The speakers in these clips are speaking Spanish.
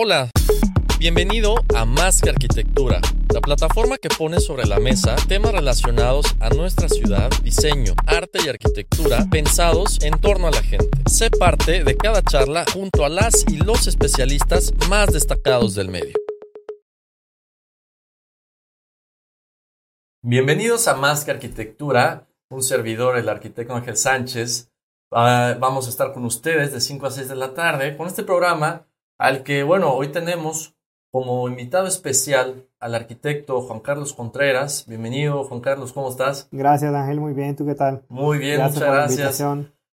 Hola, bienvenido a Más que Arquitectura, la plataforma que pone sobre la mesa temas relacionados a nuestra ciudad, diseño, arte y arquitectura pensados en torno a la gente. Sé parte de cada charla junto a las y los especialistas más destacados del medio. Bienvenidos a Más que Arquitectura, un servidor, el arquitecto Ángel Sánchez. Ah, vamos a estar con ustedes de 5 a 6 de la tarde con este programa al que, bueno, hoy tenemos como invitado especial al arquitecto Juan Carlos Contreras. Bienvenido, Juan Carlos, ¿cómo estás? Gracias, Ángel, muy bien, ¿tú qué tal? Muy bien, muchas gracias.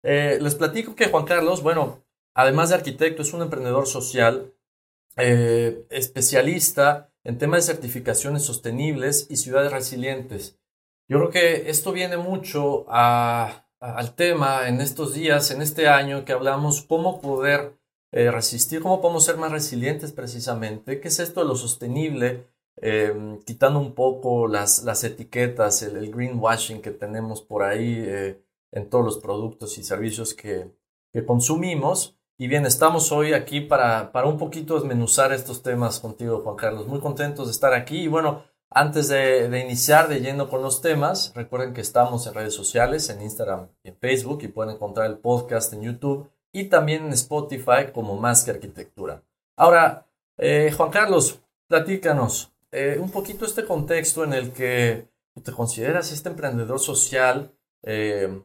Eh, les platico que Juan Carlos, bueno, además de arquitecto, es un emprendedor social, eh, especialista en temas de certificaciones sostenibles y ciudades resilientes. Yo creo que esto viene mucho al tema en estos días, en este año, que hablamos cómo poder eh, resistir, cómo podemos ser más resilientes precisamente, qué es esto de lo sostenible, em, quitando un poco las, las etiquetas, el, greenwashing que tenemos por ahí eh, en todos los productos y servicios que, que, consumimos. Y bien, estamos hoy aquí para, para un poquito desmenuzar estos temas contigo, Juan Carlos. Muy contentos de estar aquí. Y bueno, antes de, de, iniciar de yendo con los temas, recuerden que estamos en redes sociales, en Instagram en Facebook, y pueden encontrar el podcast en YouTube y también en Spotify como Más que Arquitectura. Ahora, eh, Juan Carlos, platícanos eh, un poquito este contexto en el que te consideras este emprendedor social eh,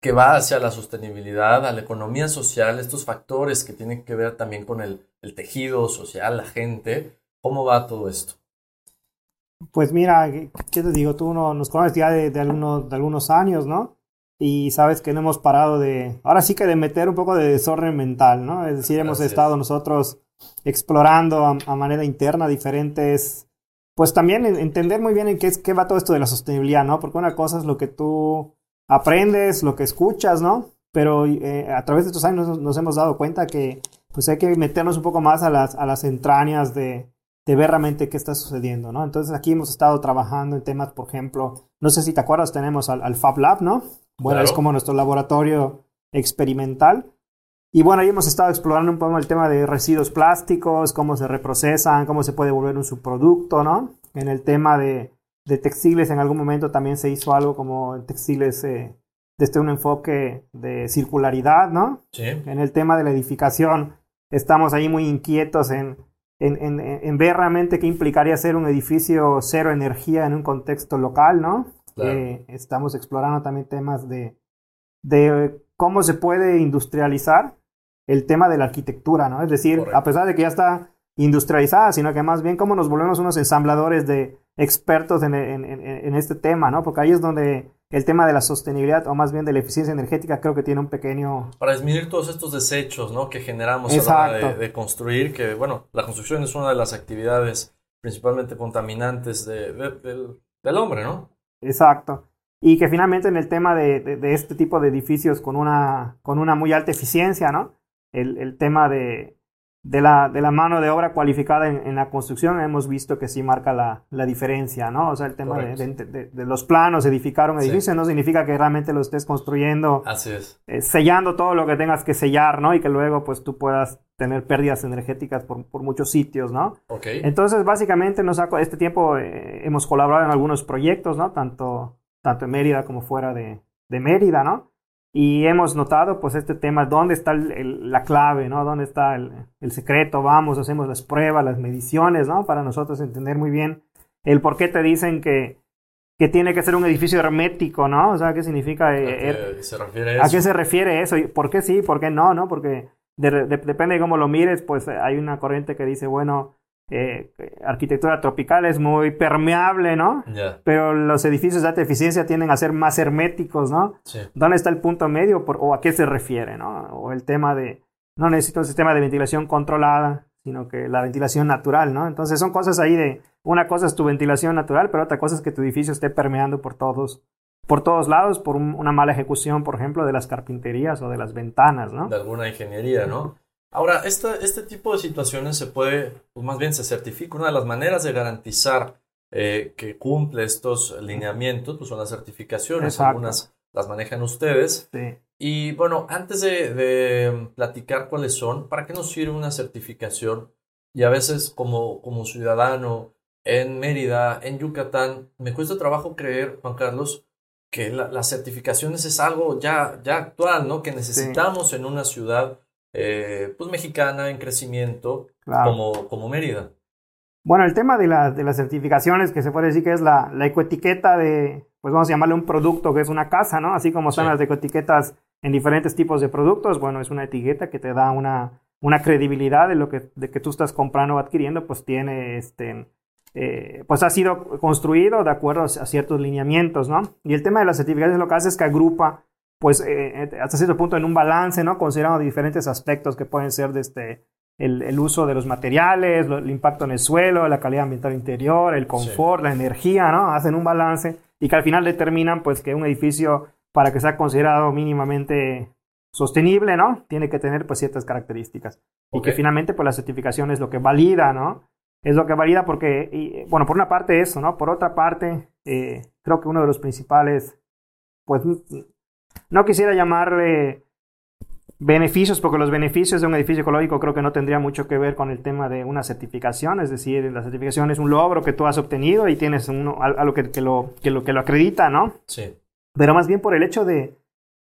que va hacia la sostenibilidad, a la economía social, estos factores que tienen que ver también con el, tejido social, la gente. ¿Cómo va todo esto? Pues mira, ¿qué te digo? Tú no, nos conoces ya de, algunos, de algunos años, ¿no? Y sabes que no hemos parado de, ahora sí que de meter un poco de desorden mental, ¿no? Es decir, hemos estado nosotros explorando a, manera interna diferentes, pues también entender muy bien en qué, es, qué va todo esto de la sostenibilidad, ¿no? Porque una cosa es lo que tú aprendes, lo que escuchas, ¿no? Pero eh, a través de estos años nos, hemos dado cuenta que pues hay que meternos un poco más a las, a las entrañas de, de ver realmente qué está sucediendo, ¿no? Entonces aquí hemos estado trabajando en temas, por ejemplo, no sé si te acuerdas, tenemos al, al Fab Lab, ¿no? Bueno, es como nuestro laboratorio experimental. Y bueno, ahí hemos estado explorando un poco el tema de residuos plásticos, cómo se reprocesan, cómo se puede volver un subproducto, ¿no? En el tema de, de textiles, en algún momento también se hizo algo como textiles eh, desde un enfoque de circularidad, ¿no? Sí. En el tema de la edificación, estamos ahí muy inquietos en, en, en, en ver realmente qué implicaría hacer un edificio cero energía en un contexto local, ¿no? Eh, estamos explorando también temas de, de cómo se puede industrializar el tema de la arquitectura, ¿no? Es decir, a pesar de que ya está industrializada, sino que más bien cómo nos volvemos unos ensambladores de expertos en, en, en, este tema, ¿no? Porque ahí es donde el tema de la sostenibilidad o más bien de la eficiencia energética creo que tiene un pequeño... Para disminuir todos estos desechos, ¿no? Que generamos a la hora de, construir, que bueno, la construcción es una de las actividades principalmente contaminantes de, del hombre, ¿no? Exacto. Y que finalmente en el tema de, de, este tipo de edificios con una, con una muy alta eficiencia, ¿no? El, el tema de, de, la, de la mano de obra cualificada en, en la construcción hemos visto que sí marca la, la diferencia, ¿no? O sea, el tema de, de, los planos, edificar un edificio no significa que realmente lo estés construyendo, Así es. Eh, sellando todo lo que tengas que sellar, ¿no? Y que luego pues tú puedas tener pérdidas energéticas por, por muchos sitios, ¿no? Okay. Entonces, básicamente, nos este tiempo eh, hemos colaborado en algunos proyectos, ¿no? Tanto, tanto en Mérida como fuera de, de Mérida, ¿no? Y hemos notado, pues, este tema, dónde está el, la clave, ¿no? Dónde está el, el, secreto, vamos, hacemos las pruebas, las mediciones, ¿no? Para nosotros entender muy bien el por qué te dicen que, que tiene que ser un edificio hermético, ¿no? O sea, ¿qué significa? ¿A qué, er se refiere eso? ¿A qué se refiere eso? ¿Y ¿Por qué sí? ¿Por qué no? ¿No? Porque de, de, depende de cómo lo mires, pues hay una corriente que dice, bueno, eh, arquitectura tropical es muy permeable, ¿no? Pero los edificios de alta eficiencia tienden a ser más herméticos, ¿no? ¿Dónde está el punto medio o a qué se refiere, ¿no? O el tema de, no necesito un sistema de ventilación controlada, sino que la ventilación natural, ¿no? Entonces son cosas ahí de, una cosa es tu ventilación natural, pero otra cosa es que tu edificio esté permeando por todos, por todos lados, por una mala ejecución, por ejemplo, de las carpinterías o de las ventanas, ¿no? De alguna ingeniería, ¿no? Ahora, este tipo de situaciones se puede, pues más bien se certifica. Una de las maneras de garantizar eh, que cumple estos lineamientos pues son las certificaciones. Algunas las manejan ustedes. Y bueno, antes de, platicar cuáles son, ¿para qué nos sirve una certificación? Y a veces como, como ciudadano en Mérida, en Yucatán, me cuesta trabajo creer, Juan Carlos, que las certificaciones es algo ya, ya actual, ¿no? Que necesitamos en una ciudad eh, pues mexicana en crecimiento como, como Mérida. Bueno, el tema de, de, las certificaciones, que se puede decir que es la, la, ecoetiqueta de, pues vamos a llamarle un producto que es una casa, ¿no? Así como son las ecoetiquetas en diferentes tipos de productos, bueno, es una etiqueta que te da una, una credibilidad de lo que, de que tú estás comprando o adquiriendo, pues tiene este, eh, pues ha sido construido de acuerdo a ciertos lineamientos, ¿no? Y el tema de las certificaciones lo que hace es que agrupa pues eh, eh, hasta cierto punto en un balance, ¿no? Considerando diferentes aspectos que pueden ser desde este, el, uso de los materiales, el impacto en el suelo, la calidad ambiental interior, el confort, la energía, ¿no? Hacen un balance y que al final determinan pues que un edificio para que sea considerado mínimamente sostenible, ¿no? Tiene que tener pues ciertas características. Y que finalmente pues la certificación es lo que valida, ¿no? Es lo que valida porque, bueno, por una parte eso, ¿no? Por otra parte, eh, creo que uno de los principales, pues no quisiera llamarle beneficios, porque los beneficios de un edificio ecológico creo que no tendría mucho que ver con el tema de una certificación, es decir, la certificación es un logro que tú has obtenido y tienes uno, algo que, lo, que, lo, que lo acredita, ¿no? Sí. Pero más bien por el hecho de,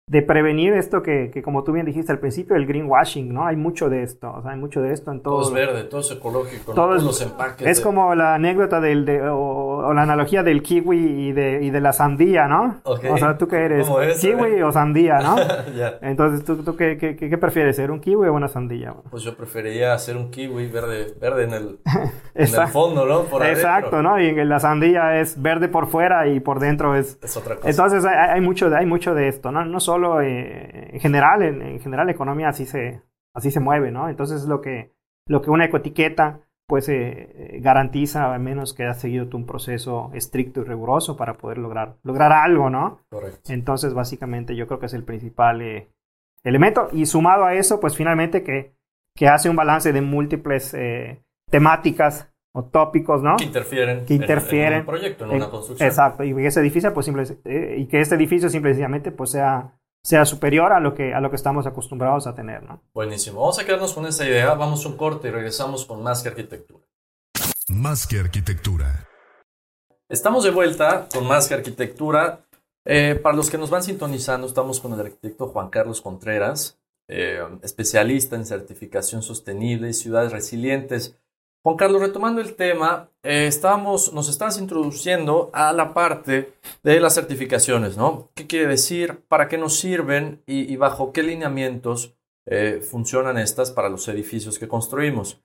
de prevenir esto que, que, como tú bien dijiste al principio, el greenwashing, ¿no? Hay mucho de esto, o sea, hay mucho de esto en todo. Todo es verde, todo es ecológico, todos los empaques. Es como la anécdota del, de, o, la analogía del kiwi y de, y de la sandía, ¿no? O sea, ¿tú qué eres? ¿Kiwi o sandía, no? Entonces, ¿tú, tú qué, qué, qué, prefieres, ser un kiwi o una sandía? Pues yo preferiría ser un kiwi verde, verde en el, en el fondo, ¿no? Por Exacto, ¿no? Y la sandía es verde por fuera y por dentro es... Es otra cosa. Entonces, hay, hay mucho, hay mucho de esto, ¿no? No solo eh, en general, en, general la economía así se, así se mueve, ¿no? Entonces lo que, lo que una ecoetiqueta pues eh, garantiza al menos que has seguido tú un proceso estricto y riguroso para poder lograr, lograr algo, ¿no? Correcto. Entonces básicamente yo creo que es el principal eh, elemento y sumado a eso pues finalmente que, que hace un balance de múltiples temáticas o tópicos, ¿no? Que interfieren, que interfieren en, un proyecto, en, una construcción. Exacto, y ese edificio, pues, simple, y que este edificio simplemente pues, sea sea superior a lo que, a lo que estamos acostumbrados a tener. ¿no? Buenísimo. Vamos a quedarnos con esa idea. Vamos un corte y regresamos con más que arquitectura. Más que arquitectura. Estamos de vuelta con más que arquitectura. Eh, para los que nos van sintonizando, estamos con el arquitecto Juan Carlos Contreras, eh, especialista en certificación sostenible y ciudades resilientes. Juan Carlos, retomando el tema, eh, nos estás introduciendo a la parte de las certificaciones, ¿no? ¿Qué quiere decir? ¿Para qué nos sirven? ¿Y, bajo qué lineamientos eh, funcionan estas para los edificios que construimos?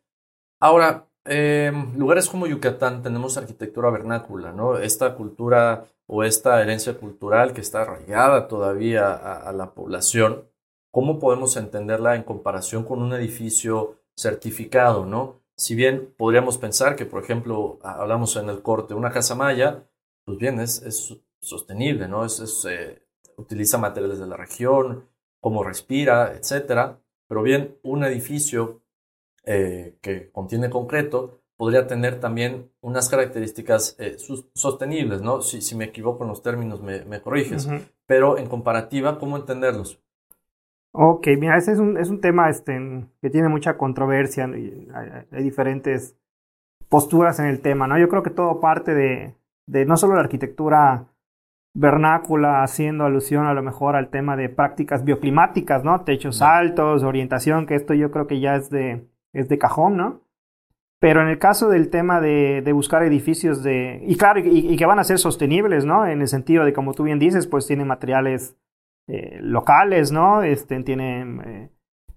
Ahora, em, lugares como Yucatán tenemos arquitectura vernácula, ¿no? Esta cultura o esta herencia cultural que está arraigada todavía a la población. ¿Cómo podemos entenderla en comparación con un edificio certificado, ¿no? Si bien podríamos pensar que, por ejemplo, hablamos en el corte, una casa maya, pues bien, es, es sostenible, ¿no? Es, eh, utiliza materiales de la región, cómo respira, etcétera. Pero bien, un edificio eh, que contiene concreto podría tener también unas características eh, sostenibles, ¿no? Si, si, me equivoco en los términos, me, me corriges. Pero en comparativa, ¿cómo entenderlos? Ok, mira, ese es un, es un tema este, que tiene mucha controversia y hay, diferentes posturas en el tema, ¿no? Yo creo que todo parte de, de no solo la arquitectura vernácula, haciendo alusión a lo mejor al tema de prácticas bioclimáticas, ¿no? Techos altos, orientación, que esto yo creo que ya es de, es de cajón, ¿no? Pero en el caso del tema de, de buscar edificios de... Y claro, y, y, que van a ser sostenibles, ¿no? En el sentido de, como tú bien dices, pues tienen materiales eh, locales, ¿no? Este, tienen, eh,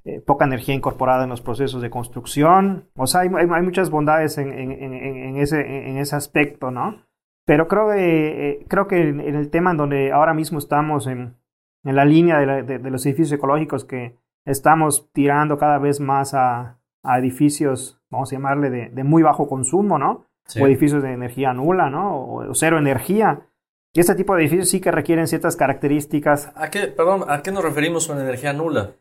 eh, poca energía incorporada en los procesos de construcción. O sea, hay, hay, muchas bondades en, en, en, ese, en ese aspecto, ¿no? Pero creo que, eh, creo que en, el tema en donde ahora mismo estamos en, la línea de, de, los edificios ecológicos que estamos tirando cada vez más a, a edificios, vamos a llamarle, de, de muy bajo consumo, ¿no? O edificios de energía nula, ¿no? O, cero energía. Y este tipo de edificios sí que requieren ciertas características. ¿A qué, perdón, ¿a qué nos referimos con energía nula?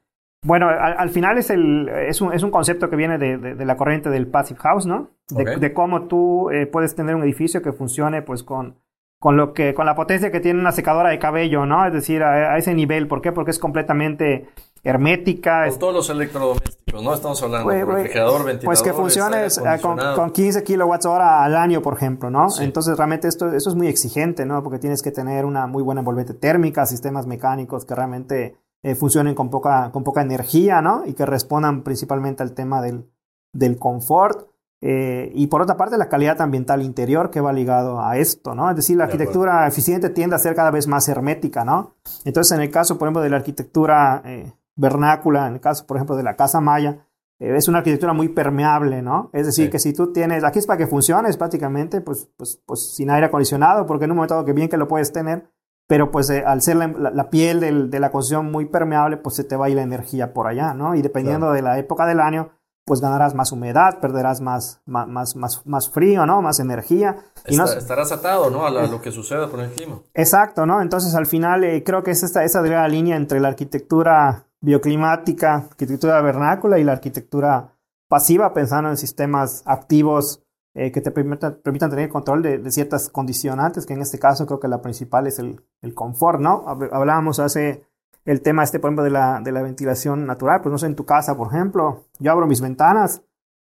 Bueno, al, final es, el, es, un, es un concepto que viene de, de, la corriente del Passive House, ¿no? De, de cómo tú eh, puedes tener un edificio que funcione pues con, con, lo que, con la potencia que tiene una secadora de cabello, ¿no? Es decir, a, ese nivel. ¿Por qué? Porque es completamente hermética. Con todos los electrodomésticos, ¿no? Estamos hablando de refrigerador, ventilador. Pues que funcione eh, con, con, 15 kilowatts hora al año, por ejemplo, ¿no? Entonces realmente esto, esto es muy exigente, ¿no? Porque tienes que tener una muy buena envolvente térmica, sistemas mecánicos que realmente eh, funcionen con poca, con poca energía, ¿no? Y que respondan principalmente al tema del, del confort. Eh, y por otra parte, la calidad ambiental interior que va ligado a esto, ¿no? Es decir, la arquitectura eficiente tiende a ser cada vez más hermética, ¿no? Entonces, en el caso, por ejemplo, de la arquitectura eh, vernácula, en el caso, por ejemplo, de la casa maya, es una arquitectura muy permeable, ¿no? Es decir, que si tú tienes, aquí es para que funcione, es prácticamente, pues, pues, pues sin aire acondicionado, porque en un momento que bien que lo puedes tener, pero pues eh, al ser la, piel de la construcción muy permeable, pues se te va a ir la energía por allá, ¿no? Y dependiendo de la época del año, pues ganarás más humedad, perderás más, más, más, más, frío, ¿no? Más energía. Y no, estarás atado, ¿no? A, lo que suceda con el clima. Exacto, ¿no? Entonces al final eh, creo que es esta, esa la línea entre la arquitectura bioclimática, arquitectura vernácula y la arquitectura pasiva, pensando en sistemas activos eh, que te permitan, permitan tener control de, ciertas condicionantes, que en este caso creo que la principal es el, el confort, ¿no? Hablábamos hace el tema este, por ejemplo, de la, de la ventilación natural, pues no sé, en tu casa, por ejemplo, yo abro mis ventanas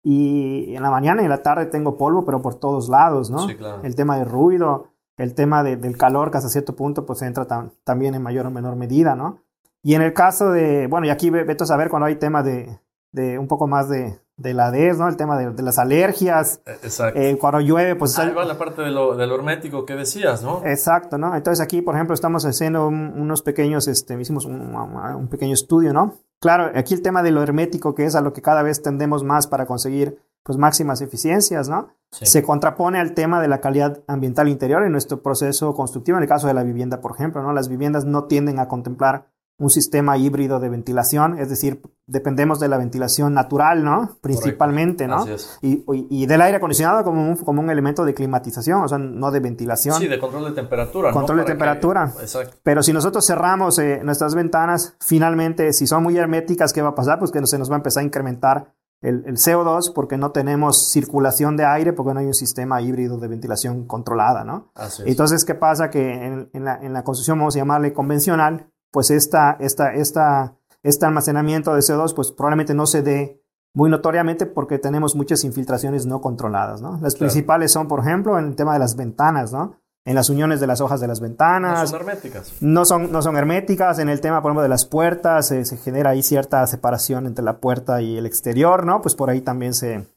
y en la mañana y en la tarde tengo polvo, pero por todos lados, ¿no? Sí, claro. El tema del ruido, el tema del calor, que hasta cierto punto pues entra también en mayor o menor medida, ¿no? Y en el caso de, bueno, y aquí veto a saber cuando hay tema de, de un poco más de, de la DES, ¿no? El tema de, las alergias. Eh, exacto. Eh, cuando llueve, pues... Ahí va la parte de lo, hermético que decías, ¿no? Exacto, ¿no? Entonces aquí, por ejemplo, estamos haciendo unos pequeños, este, hicimos un, pequeño estudio, ¿no? Claro, aquí el tema de lo hermético, que es a lo que cada vez tendemos más para conseguir, pues, máximas eficiencias, ¿no? Se contrapone al tema de la calidad ambiental interior en nuestro proceso constructivo, en el caso de la vivienda, por ejemplo, ¿no? Las viviendas no tienden a contemplar un sistema híbrido de ventilación, es decir, dependemos de la ventilación natural, ¿no? Principalmente, ¿no? Y, y, del aire acondicionado como un, como un elemento de climatización, o sea, no de ventilación. Sí, de control de temperatura. Control de temperatura. Exacto. Pero si nosotros cerramos eh, nuestras ventanas, finalmente, si son muy herméticas, ¿qué va a pasar? Pues que se nos va a empezar a incrementar el, el, CO2 porque no tenemos circulación de aire, porque no hay un sistema híbrido de ventilación controlada, ¿no? Así Entonces, ¿qué pasa? Que en, en, la, en la construcción, vamos a llamarle convencional, pues esta, esta, esta, este almacenamiento de CO2 pues probablemente no se dé muy notoriamente porque tenemos muchas infiltraciones no controladas, ¿no? Las principales son, por ejemplo, en el tema de las ventanas, ¿no? En las uniones de las hojas de las ventanas. No son herméticas. No son, no son herméticas. En el tema, por ejemplo, de las puertas, eh, se genera ahí cierta separación entre la puerta y el exterior, ¿no? Pues por ahí también se,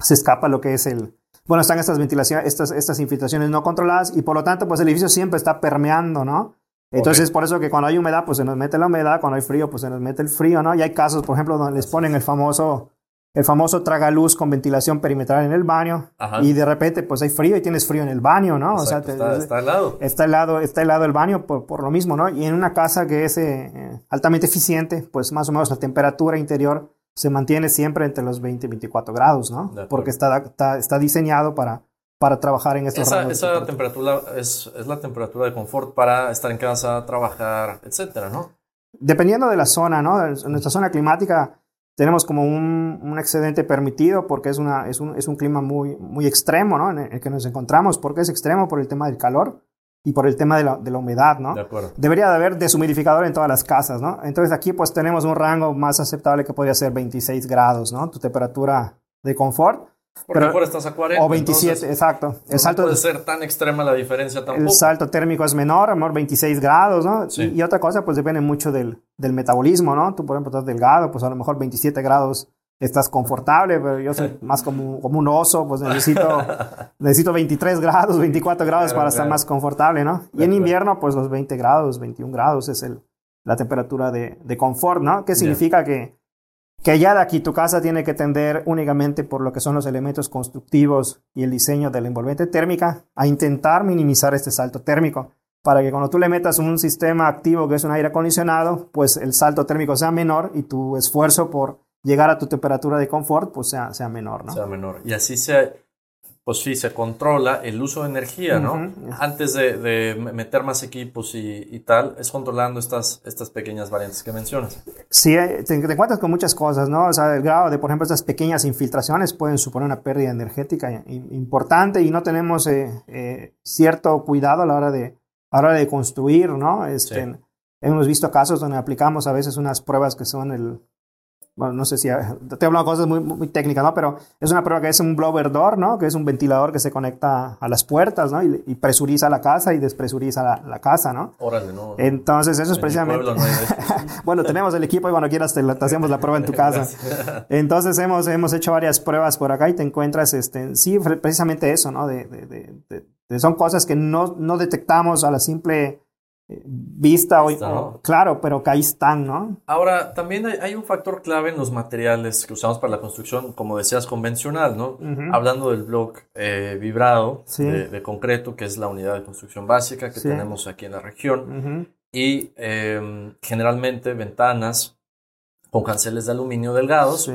se escapa lo que es el... Bueno, están estas ventilaciones, estas, estas infiltraciones no controladas y por lo tanto, pues el edificio siempre está permeando, ¿no? Entonces, por eso que cuando hay humedad, pues se nos mete la humedad, cuando hay frío, pues se nos mete el frío, ¿no? Y hay casos, por ejemplo, donde les ponen el famoso, el famoso tragaluz con ventilación perimetral en el baño y de repente, pues hay frío y tienes frío en el baño, ¿no? o sea, está, está, helado. Está helado, está helado el baño por, por, lo mismo, ¿no? Y en una casa que es eh, altamente eficiente, pues más o menos la temperatura interior se mantiene siempre entre los 20 y 24 grados, ¿no? Porque está, está, está diseñado para para trabajar en estos esa, esa temperatura es, es, la temperatura de confort para estar en casa, trabajar, etcétera, ¿no? Dependiendo de la zona, ¿no? En nuestra zona climática tenemos como un, un excedente permitido porque es, una, es, un, es un clima muy, muy extremo, ¿no? En el que nos encontramos. ¿Por qué es extremo? Por el tema del calor y por el tema de la, de la humedad, ¿no? De acuerdo. Debería de haber deshumidificador en todas las casas, ¿no? Entonces aquí pues tenemos un rango más aceptable que podría ser 26 grados, ¿no? Tu temperatura de confort. Porque pero, estás a 40. O 27, exacto. El salto, puede ser tan extrema la diferencia tampoco. El salto térmico es menor, amor, 26 grados, ¿no? Sí. Y, otra cosa, pues depende mucho del, del, metabolismo, ¿no? Tú, por ejemplo, estás delgado, pues a lo mejor 27 grados estás confortable, pero yo soy más como, como un oso, pues necesito, necesito 23 grados, 24 grados para estar más confortable, ¿no? Y en invierno, pues los 20 grados, 21 grados es el, la temperatura de, de confort, ¿no? ¿Qué significa que que ya de aquí tu casa tiene que tender únicamente por lo que son los elementos constructivos y el diseño de la envolvente térmica a intentar minimizar este salto térmico para que cuando tú le metas un sistema activo que es un aire acondicionado, pues el salto térmico sea menor y tu esfuerzo por llegar a tu temperatura de confort pues sea, sea menor, ¿no? Sea menor. Y así se, pues sí, se controla el uso de energía, ¿no? Antes de, meter más equipos y, tal, es controlando estas, estas pequeñas variantes que mencionas. Sí, eh, te, encuentras con muchas cosas, ¿no? O sea, el grado de, por ejemplo, estas pequeñas infiltraciones pueden suponer una pérdida energética importante y no tenemos eh, eh, cierto cuidado a la hora de, a la hora de construir, ¿no? Este, Hemos visto casos donde aplicamos a veces unas pruebas que son el, bueno, no sé si te he hablado cosas muy, muy técnicas, ¿no? Pero es una prueba que es un blower door, ¿no? Que es un ventilador que se conecta a las puertas, ¿no? Y, presuriza la casa y despresuriza la, casa, ¿no? Órale, no. Entonces, eso es precisamente... bueno, tenemos el equipo y cuando quieras te, hacemos la prueba en tu casa. Entonces, hemos, hemos hecho varias pruebas por acá y te encuentras, este, sí, precisamente eso, ¿no? De, de, de, son cosas que no, no detectamos a la simple vista o, claro, pero que ahí están, ¿no? Ahora, también hay, un factor clave en los materiales que usamos para la construcción, como decías, convencional, ¿no? Hablando del bloque eh, vibrado de, concreto, que es la unidad de construcción básica que tenemos aquí en la región, y em, generalmente ventanas con canceles de aluminio delgados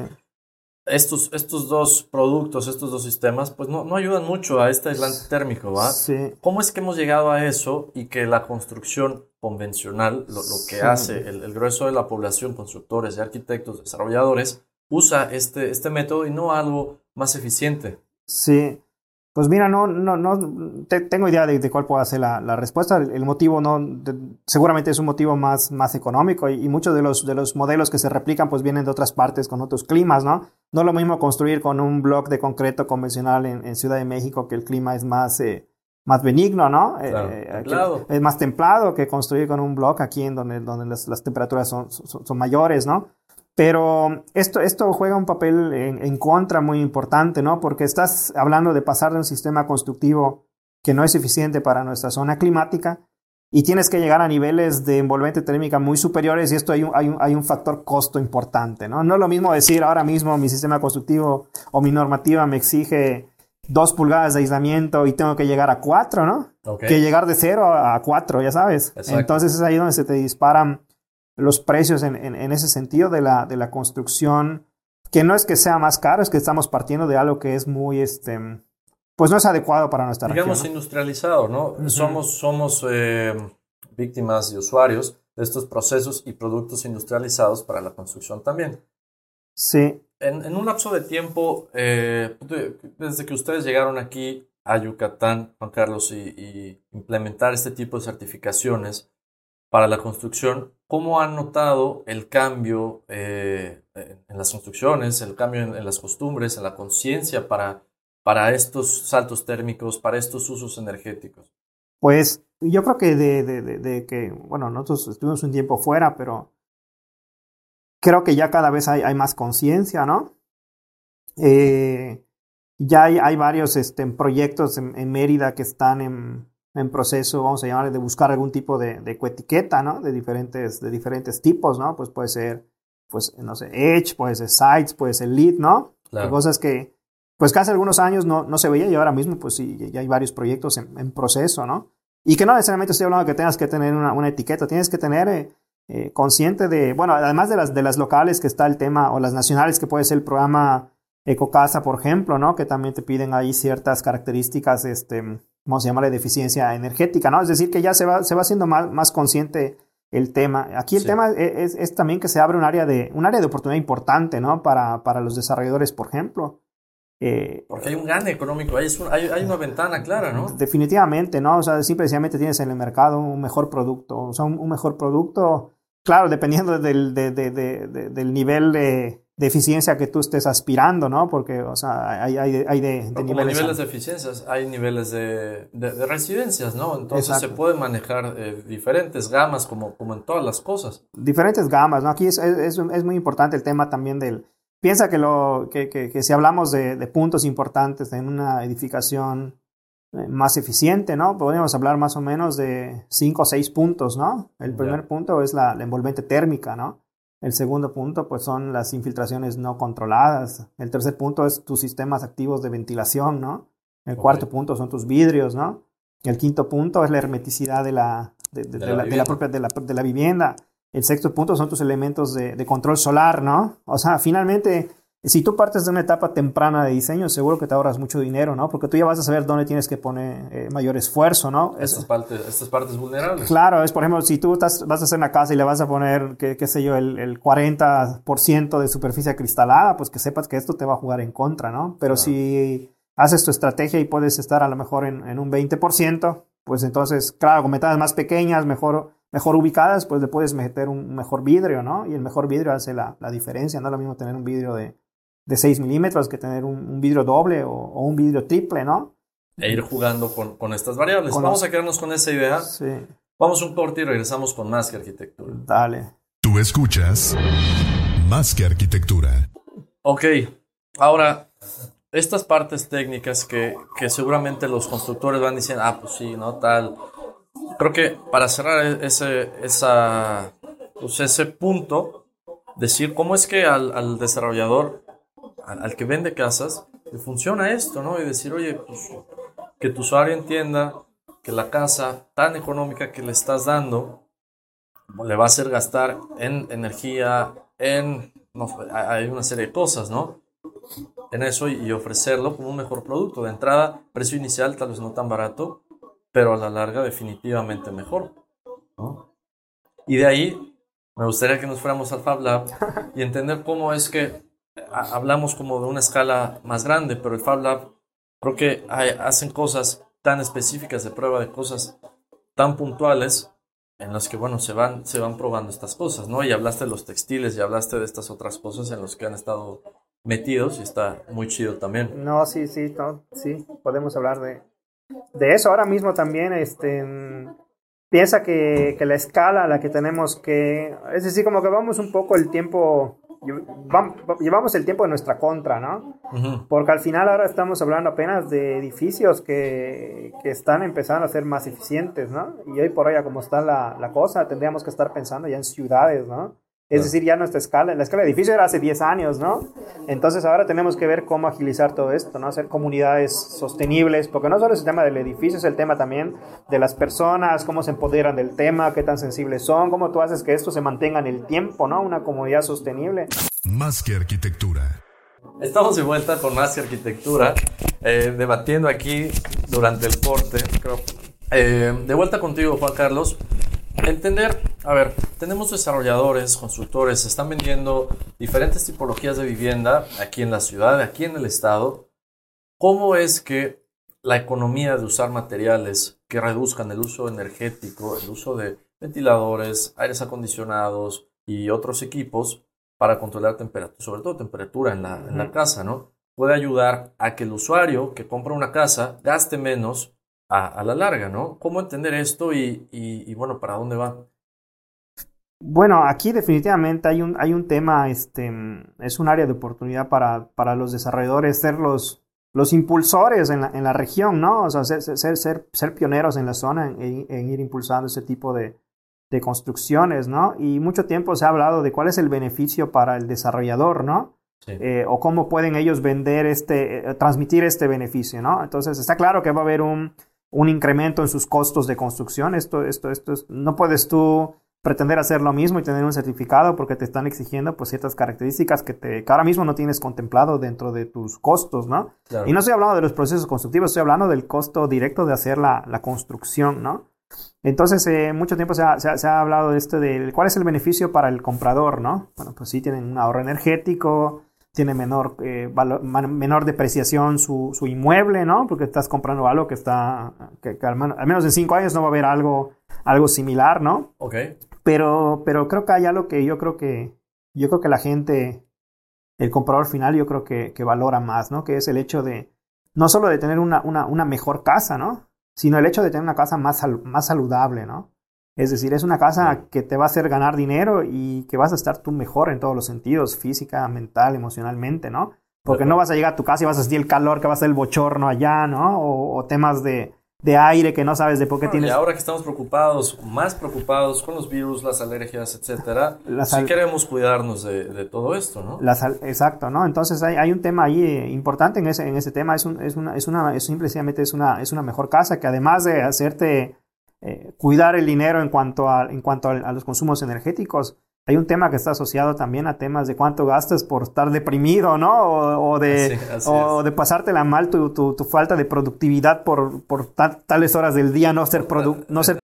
estos, estos dos productos, estos dos sistemas, pues no, no ayudan mucho a este aislante térmico, ¿va? Sí. ¿Cómo es que hemos llegado a eso y que la construcción convencional, lo, que hace el, grueso de la población, constructores y arquitectos, desarrolladores, usa este, este método y no algo más eficiente? Sí. Pues mira, no, no, no tengo idea de, cuál pueda ser la, la respuesta. El, motivo no, seguramente es un motivo más, más económico y, muchos de los, de los modelos que se replican pues vienen de otras partes con otros climas, ¿no? No es lo mismo construir con un bloque de concreto convencional en, Ciudad de México que el clima es más, eh, más benigno, ¿no? Eh, es más templado que construir con un bloque aquí en donde, donde las, las temperaturas son, son, son mayores, ¿no? Pero esto, esto juega un papel en, contra muy importante, ¿no? Porque estás hablando de pasar de un sistema constructivo que no es eficiente para nuestra zona climática y tienes que llegar a niveles de envolvente térmica muy superiores y esto hay un, hay un, hay un factor costo importante, ¿no? No es lo mismo decir ahora mismo mi sistema constructivo o mi normativa me exige dos pulgadas de aislamiento y tengo que llegar a cuatro, ¿no? Que llegar de cero a cuatro, ya sabes. Entonces es ahí donde se te disparan los precios en, en, ese sentido de la, de la construcción, que no es que sea más caro, es que estamos partiendo de algo que es muy, este, pues no es adecuado para nuestra Digamos región. Digamos industrializado, ¿no? Somos, somos eh, víctimas y usuarios de estos procesos y productos industrializados para la construcción también. Sí. En, en un lapso de tiempo, eh, desde que ustedes llegaron aquí a Yucatán, Juan Carlos, y, y implementar este tipo de certificaciones para la construcción, ¿Cómo han notado el cambio eh, en las construcciones, el cambio en, las costumbres, en la conciencia para, para estos saltos térmicos, para estos usos energéticos? Pues yo creo que de, de, que, bueno, nosotros estuvimos un tiempo fuera, pero creo que ya cada vez hay, hay más conciencia, ¿no? Eh, ya hay, hay varios este, proyectos en, Mérida que están en, en proceso, vamos a llamarle, de buscar algún tipo de, de coetiqueta, ¿no? De diferentes, de diferentes tipos, ¿no? Pues puede ser, pues, no sé, Edge, puede ser Sites, puede ser Lead, ¿no? Claro. Cosas que, pues, que hace algunos años no, no se veía y ahora mismo, pues, sí, ya hay varios proyectos en, en proceso, ¿no? Y que no necesariamente estoy hablando de que tengas que tener una, una etiqueta, tienes que tener eh, eh, consciente de, bueno, además de las, de las locales que está el tema, o las nacionales que puede ser el programa Ecocasa, por ejemplo, ¿no? Que también te piden ahí ciertas características, este, vamos a llamarle deficiencia energética, ¿no? Es decir, que ya se va, se va haciendo más, más consciente el tema. Aquí el tema es, es, también que se abre un área de, un área de oportunidad importante, ¿no? Para, para los desarrolladores, por ejemplo. Eh, Porque hay un gane económico, hay, hay, hay, una ventana clara, ¿no? Definitivamente, ¿no? O sea, simplemente tienes en el mercado un mejor producto, o sea, un, mejor producto, claro, dependiendo del, de, de, del nivel de, de eficiencia que tú estés aspirando, ¿no? Porque, o sea, hay, hay, hay de, de niveles. niveles de eficiencias, hay niveles de, de, residencias, ¿no? Entonces se pueden manejar eh, diferentes gamas, como, como en todas las cosas. Diferentes gamas, ¿no? Aquí es, es, es muy importante el tema también del. Piensa que, lo, que, que, que si hablamos de, de, puntos importantes en una edificación eh, más eficiente, ¿no? Podríamos hablar más o menos de cinco o seis puntos, ¿no? El primer punto es la, la envolvente térmica, ¿no? El segundo punto, pues son las infiltraciones no controladas. El tercer punto es tus sistemas activos de ventilación, ¿no? El cuarto punto son tus vidrios, ¿no? El quinto punto es la hermeticidad de la, de, la, propia de la, vivienda. El sexto punto son tus elementos de, control solar, ¿no? O sea, finalmente, si tú partes de una etapa temprana de diseño, seguro que te ahorras mucho dinero, ¿no? Porque tú ya vas a saber dónde tienes que poner eh, mayor esfuerzo, ¿no? Estas partes, estas partes vulnerables. Claro, es por ejemplo, si tú vas a hacer una casa y le vas a poner, qué, qué sé yo, el, el 40% de superficie acristalada, pues que sepas que esto te va a jugar en contra, ¿no? Pero si haces tu estrategia y puedes estar a lo mejor en, en un 20%, pues entonces, claro, con metades más pequeñas, mejor, mejor ubicadas, pues le puedes meter un mejor vidrio, ¿no? Y el mejor vidrio hace la, la diferencia, no es lo mismo tener un vidrio de, de 6 milímetros que tener un, vidrio doble o, un vidrio triple, ¿no? E ir jugando con, con estas variables. Vamos a quedarnos con esa idea. Sí. Vamos un corte y regresamos con más que arquitectura. Dale. Tú escuchas más que arquitectura. Ok, ahora estas partes técnicas que, que, seguramente los constructores van diciendo, ah, pues sí, ¿no? Tal. Creo que para cerrar e-, ese, esa, pues ese punto, decir cómo es que al, al desarrollador, al, que vende casas, le funciona esto, ¿no? Y decir, oye, pues que tu usuario entienda que la casa tan económica que le estás dando le va a hacer gastar en energía, en... No, hay una serie de cosas, ¿no? en eso y ofrecerlo como un mejor producto. De entrada, precio inicial tal vez no tan barato, pero a la larga definitivamente mejor. Y de ahí me gustaría que nos fuéramos al Fab Lab y entender cómo es que hablamos como de una escala más grande, pero el Fab Lab creo que hacen cosas tan específicas de prueba de cosas tan puntuales en las que, bueno, se van, se van probando estas cosas, ¿no? Y hablaste de los textiles y hablaste de estas otras cosas en las que han estado metidos y está muy chido también. No, sí, sí, sí, podemos hablar de, de eso. Ahora mismo también, este, piensa que, que la escala a la que tenemos que, es decir, como que vamos un poco el tiempo, llevamos el tiempo en nuestra contra, ¿no? Porque al final ahora estamos hablando apenas de edificios que, que, están empezando a ser más eficientes, ¿no? Y hoy por hoy, como está la, la cosa, tendríamos que estar pensando ya en ciudades, ¿no? Es decir, ya nuestra escala, la escala de edificio era hace 10 años, ¿no? Entonces ahora tenemos que ver cómo agilizar todo esto, ¿no? Hacer comunidades sostenibles, porque no solo es el tema del edificio, es el tema también de las personas, cómo se empoderan del tema, qué tan sensibles son, cómo tú haces que esto se mantenga en el tiempo, ¿no? Una comunidad sostenible. Más que arquitectura. Estamos de vuelta con Más que arquitectura, eh, debatiendo aquí durante el corte. Eh, de vuelta contigo, Juan Carlos. Entender, a ver, tenemos desarrolladores, constructores, están vendiendo diferentes tipologías de vivienda aquí en la ciudad, aquí en el estado. ¿Cómo es que la economía de usar materiales que reduzcan el uso energético, el uso de ventiladores, aires acondicionados y otros equipos para controlar temperatura, sobre todo temperatura en la, en la casa, ¿no? Puede ayudar a que el usuario que compra una casa gaste menos a, la larga, ¿no? ¿Cómo entender esto y, bueno, para dónde va? Bueno, aquí definitivamente hay un, hay un tema, este, es un área de oportunidad para, para los desarrolladores ser los, los impulsores en la, en la región, ¿no? O sea, ser, ser, ser, pioneros en la zona en, ir impulsando ese tipo de, de, construcciones, ¿no? Y mucho tiempo se ha hablado de cuál es el beneficio para el desarrollador, ¿no? Eh, o cómo pueden ellos vender este, eh, transmitir este beneficio, ¿no? Entonces está claro que va a haber un, un incremento en sus costos de construcción. Esto, esto, esto es, no puedes tú pretender hacer lo mismo y tener un certificado porque te están exigiendo pues ciertas características que, te, ahora mismo no tienes contemplado dentro de tus costos, ¿no? Y no estoy hablando de los procesos constructivos, estoy hablando del costo directo de hacer la, la construcción, ¿no? Entonces, eh, mucho tiempo se ha, se, ha, hablado de esto de cuál es el beneficio para el comprador, ¿no? Bueno, pues sí tienen un ahorro energético, tiene menor, eh, menor depreciación su, su, inmueble, ¿no? Porque estás comprando algo que está, que, al, menos en cinco años no va a haber algo, algo similar, ¿no? Ok. Pero, pero creo que hay algo que yo creo que, yo creo que la gente, el comprador final, yo creo que, que valora más, ¿no? Que es el hecho de, no solo de tener una, una, una mejor casa, ¿no? Sino el hecho de tener una casa más, más saludable, ¿no? Es decir, es una casa que te va a hacer ganar dinero y que vas a estar tú mejor en todos los sentidos, física, mental, emocionalmente, ¿no? Porque no vas a llegar a tu casa y vas a sentir el calor que va a ser el bochorno allá, ¿no? O, temas de, de aire que no sabes de por qué tienes. Y ahora que estamos preocupados, más preocupados con los virus, las alergias, etcétera, sí queremos cuidarnos de, todo esto, ¿no? exacto, ¿no? Entonces hay, hay, un tema ahí eh, importante en ese, en ese tema, es, un, es una, es una, es simplemente es una, es una mejor casa que además de hacerte eh, cuidar el dinero en cuanto a, en cuanto a los consumos energéticos, hay un tema que está asociado también a temas de cuánto gastas por estar deprimido, ¿no? O, de, o de pasártela mal tu, tu, tu, falta de productividad por, por tales horas del día no ser, produ no ser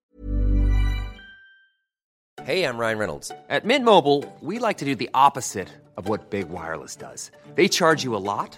Hey, I'm Ryan Reynolds. At Mint Mobile, we like to do the opposite of what Big Wireless does. They charge you a lot,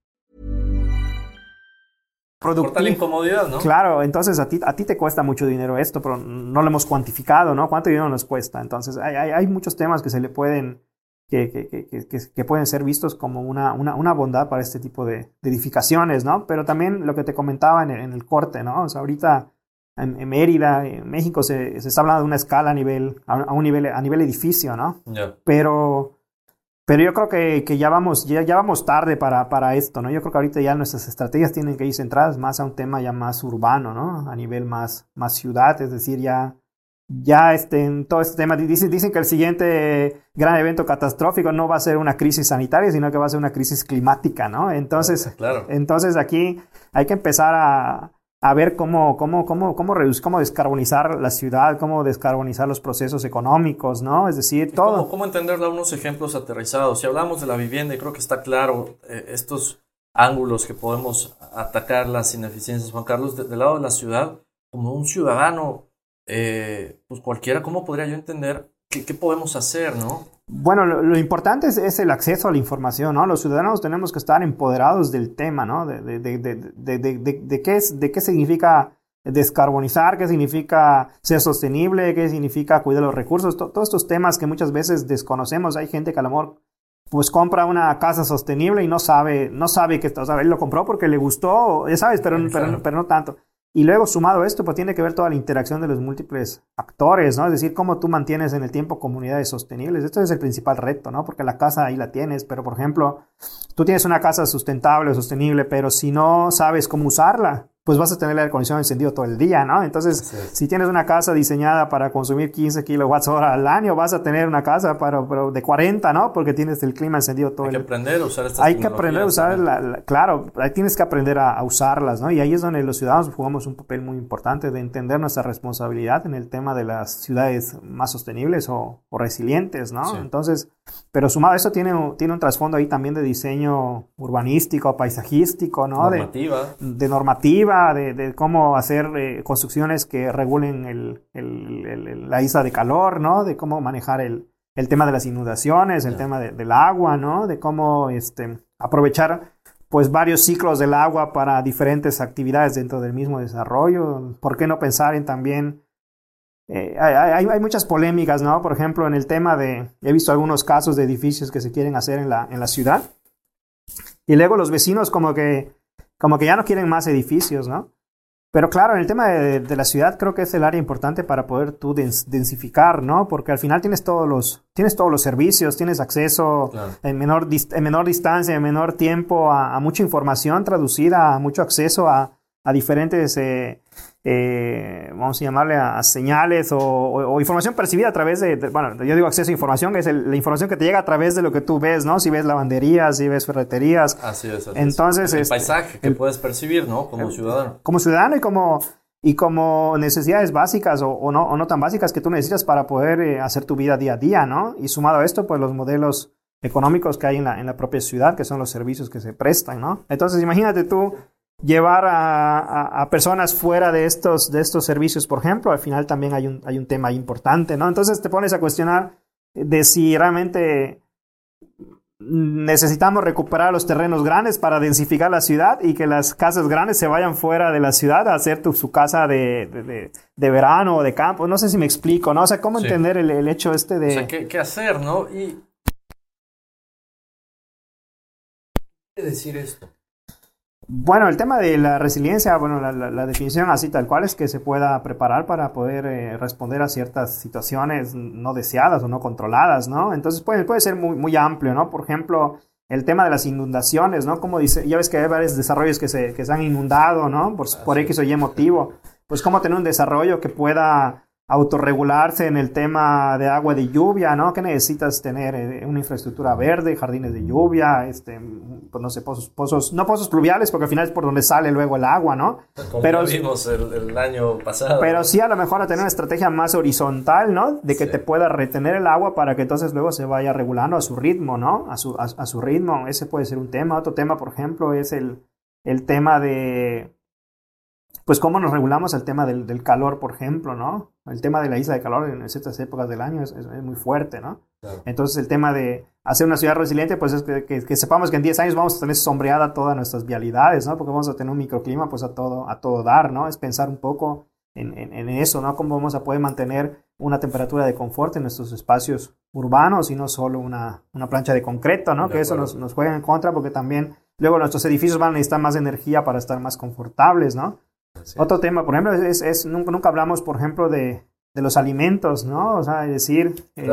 Por la incomodidad, ¿no? Claro, entonces a ti, a ti te cuesta mucho dinero esto, pero no lo hemos cuantificado, ¿no? ¿Cuánto dinero nos cuesta? Entonces hay, hay, hay muchos temas que se le pueden que, pueden ser vistos como una, una, bondad para este tipo de, edificaciones, ¿no? Pero también lo que te comentaba en el, corte, ¿no? O sea, ahorita en, Mérida, en México, se, está hablando de una escala a nivel, a, un nivel, a nivel edificio, ¿no? Pero, pero yo creo que, ya, vamos, ya, ya vamos tarde para, para esto, ¿no? Yo creo que ahorita ya nuestras estrategias tienen que ir centradas más a un tema ya más urbano, ¿no? A nivel más, más ciudad, es decir, ya ya este, en todo este tema, dicen, dicen que el siguiente gran evento catastrófico no va a ser una crisis sanitaria, sino que va a ser una crisis climática, ¿no? Entonces, claro. entonces aquí hay que empezar a, a ver cómo, cómo, cómo, cómo, cómo descarbonizar la ciudad, cómo descarbonizar los procesos económicos, ¿no? Es decir, todo. ¿Cómo, cómo entenderlo unos ejemplos aterrizados? Si hablamos de la vivienda, y creo que está claro eh, estos ángulos que podemos atacar las ineficiencias, Juan Carlos, del lado de la ciudad, como un ciudadano eh, pues cualquiera, ¿cómo podría yo entender qué, podemos hacer, no? Bueno, lo, importante es, el acceso a la información, ¿no? Los ciudadanos tenemos que estar empoderados del tema, ¿no? De, de, de, de, qué, es, de qué significa descarbonizar, qué significa ser sostenible, qué significa cuidar los recursos, todos estos temas que muchas veces desconocemos. Hay gente que a lo mejor pues compra una casa sostenible y no sabe, no sabe que, o sea, él lo compró porque le gustó, ya sabes, pero, pero, pero no tanto. Y luego, sumado a esto, pues tiene que ver toda la interacción de los múltiples actores, ¿no? Es decir, cómo tú mantienes en el tiempo comunidades sostenibles. Esto es el principal reto, ¿no? Porque la casa ahí la tienes, pero por ejemplo, tú tienes una casa sustentable sostenible, pero si no sabes cómo usarla, pues vas a tener el aire acondicionado encendido todo el día, ¿no? Entonces, si tienes una casa diseñada para consumir 15 kilowatts hora al año, vas a tener una casa para, de 40, ¿no? Porque tienes el clima encendido todo el día. Hay que aprender a usar estas Hay que aprender a usar, la, claro, ahí tienes que aprender a, usarlas, ¿no? Y ahí es donde los ciudadanos jugamos un papel muy importante de entender nuestra responsabilidad en el tema de las ciudades más sostenibles o, resilientes, ¿no? Entonces, pero sumado a eso tiene, tiene un trasfondo ahí también de diseño urbanístico, paisajístico, ¿no? Normativa. De, normativa, de, cómo hacer eh, construcciones que regulen el, el, la isla de calor, ¿no? De cómo manejar el, tema de las inundaciones, el tema del agua, ¿no? De cómo este, aprovechar pues varios ciclos del agua para diferentes actividades dentro del mismo desarrollo. ¿Por qué no pensar en también eh, hay, hay, muchas polémicas, ¿no? Por ejemplo, en el tema de, he visto algunos casos de edificios que se quieren hacer en la, en la ciudad. Y luego los vecinos como que, como que ya no quieren más edificios, ¿no? Pero claro, en el tema de, la ciudad creo que es el área importante para poder tú densificar, ¿no? Porque al final tienes todos los, tienes todos los servicios, tienes acceso en, menor, en menor distancia, en menor tiempo a, a mucha información traducida, a mucho acceso a, a diferentes, eh, eh, vamos a llamarle a, señales o, información percibida a través de, bueno, yo digo acceso a información, es la información que te llega a través de lo que tú ves, ¿no? Si ves lavanderías, si ves ferreterías. Así es. Entonces, el este, paisaje que puedes percibir, ¿no? Como ciudadano. Como ciudadano y como, y como necesidades básicas o, no, o no tan básicas que tú necesitas para poder eh, hacer tu vida día a día, ¿no? Y sumado a esto, pues los modelos económicos que hay en la, en la propia ciudad, que son los servicios que se prestan, ¿no? Entonces, imagínate tú llevar a, a, personas fuera de estos, de estos servicios, por ejemplo, al final también hay un, hay un tema importante, ¿no? Entonces te pones a cuestionar de si realmente necesitamos recuperar los terrenos grandes para densificar la ciudad y que las casas grandes se vayan fuera de la ciudad a hacer su casa de, de, verano o de campo. No sé si me explico, ¿no? O sea, ¿cómo entender el, el, hecho este de... O sea, ¿qué, qué hacer, no? Y... ¿Qué decir esto? Bueno, el tema de la resiliencia, bueno, la, definición así tal cual es que se pueda preparar para poder eh, responder a ciertas situaciones no deseadas o no controladas, ¿no? Entonces puede, puede ser muy, muy amplio, ¿no? Por ejemplo, el tema de las inundaciones, ¿no? Como dice, ya ves que hay varios desarrollos que se, que se han inundado, ¿no? Por, por X o Y motivo. Pues cómo tener un desarrollo que pueda autorregularse en el tema de agua de lluvia, ¿no? Que necesitas tener eh, una infraestructura verde, jardines de lluvia, este, pues no sé, pozos, pozos, no pozos pluviales, porque al final es por donde sale luego el agua, ¿no? Como pero vimos el, año pasado. Pero sí a lo mejor a tener una estrategia más horizontal, ¿no? De que te pueda retener el agua para que entonces luego se vaya regulando a su ritmo, ¿no? A su, a, a su ritmo. Ese puede ser un tema. Otro tema, por ejemplo, es el, el tema de pues cómo nos regulamos el tema del, del, calor, por ejemplo, ¿no? El tema de la isla de calor en ciertas épocas del año es, es, muy fuerte, ¿no? Entonces el tema de hacer una ciudad resiliente, pues es que, que, sepamos que en 10 años vamos a tener sombreada todas nuestras vialidades, ¿no? Porque vamos a tener un microclima pues a todo, a todo dar, ¿no? Es pensar un poco en, en, en eso, ¿no? Cómo vamos a poder mantener una temperatura de confort en nuestros espacios urbanos y no solo una, una plancha de concreto, ¿no? que eso nos, nos juega en contra porque también luego nuestros edificios van a necesitar más energía para estar más confortables, ¿no? Otro tema, por ejemplo, es, es nunca, hablamos, por ejemplo, de, de, los alimentos, ¿no? O sea, es decir, eh,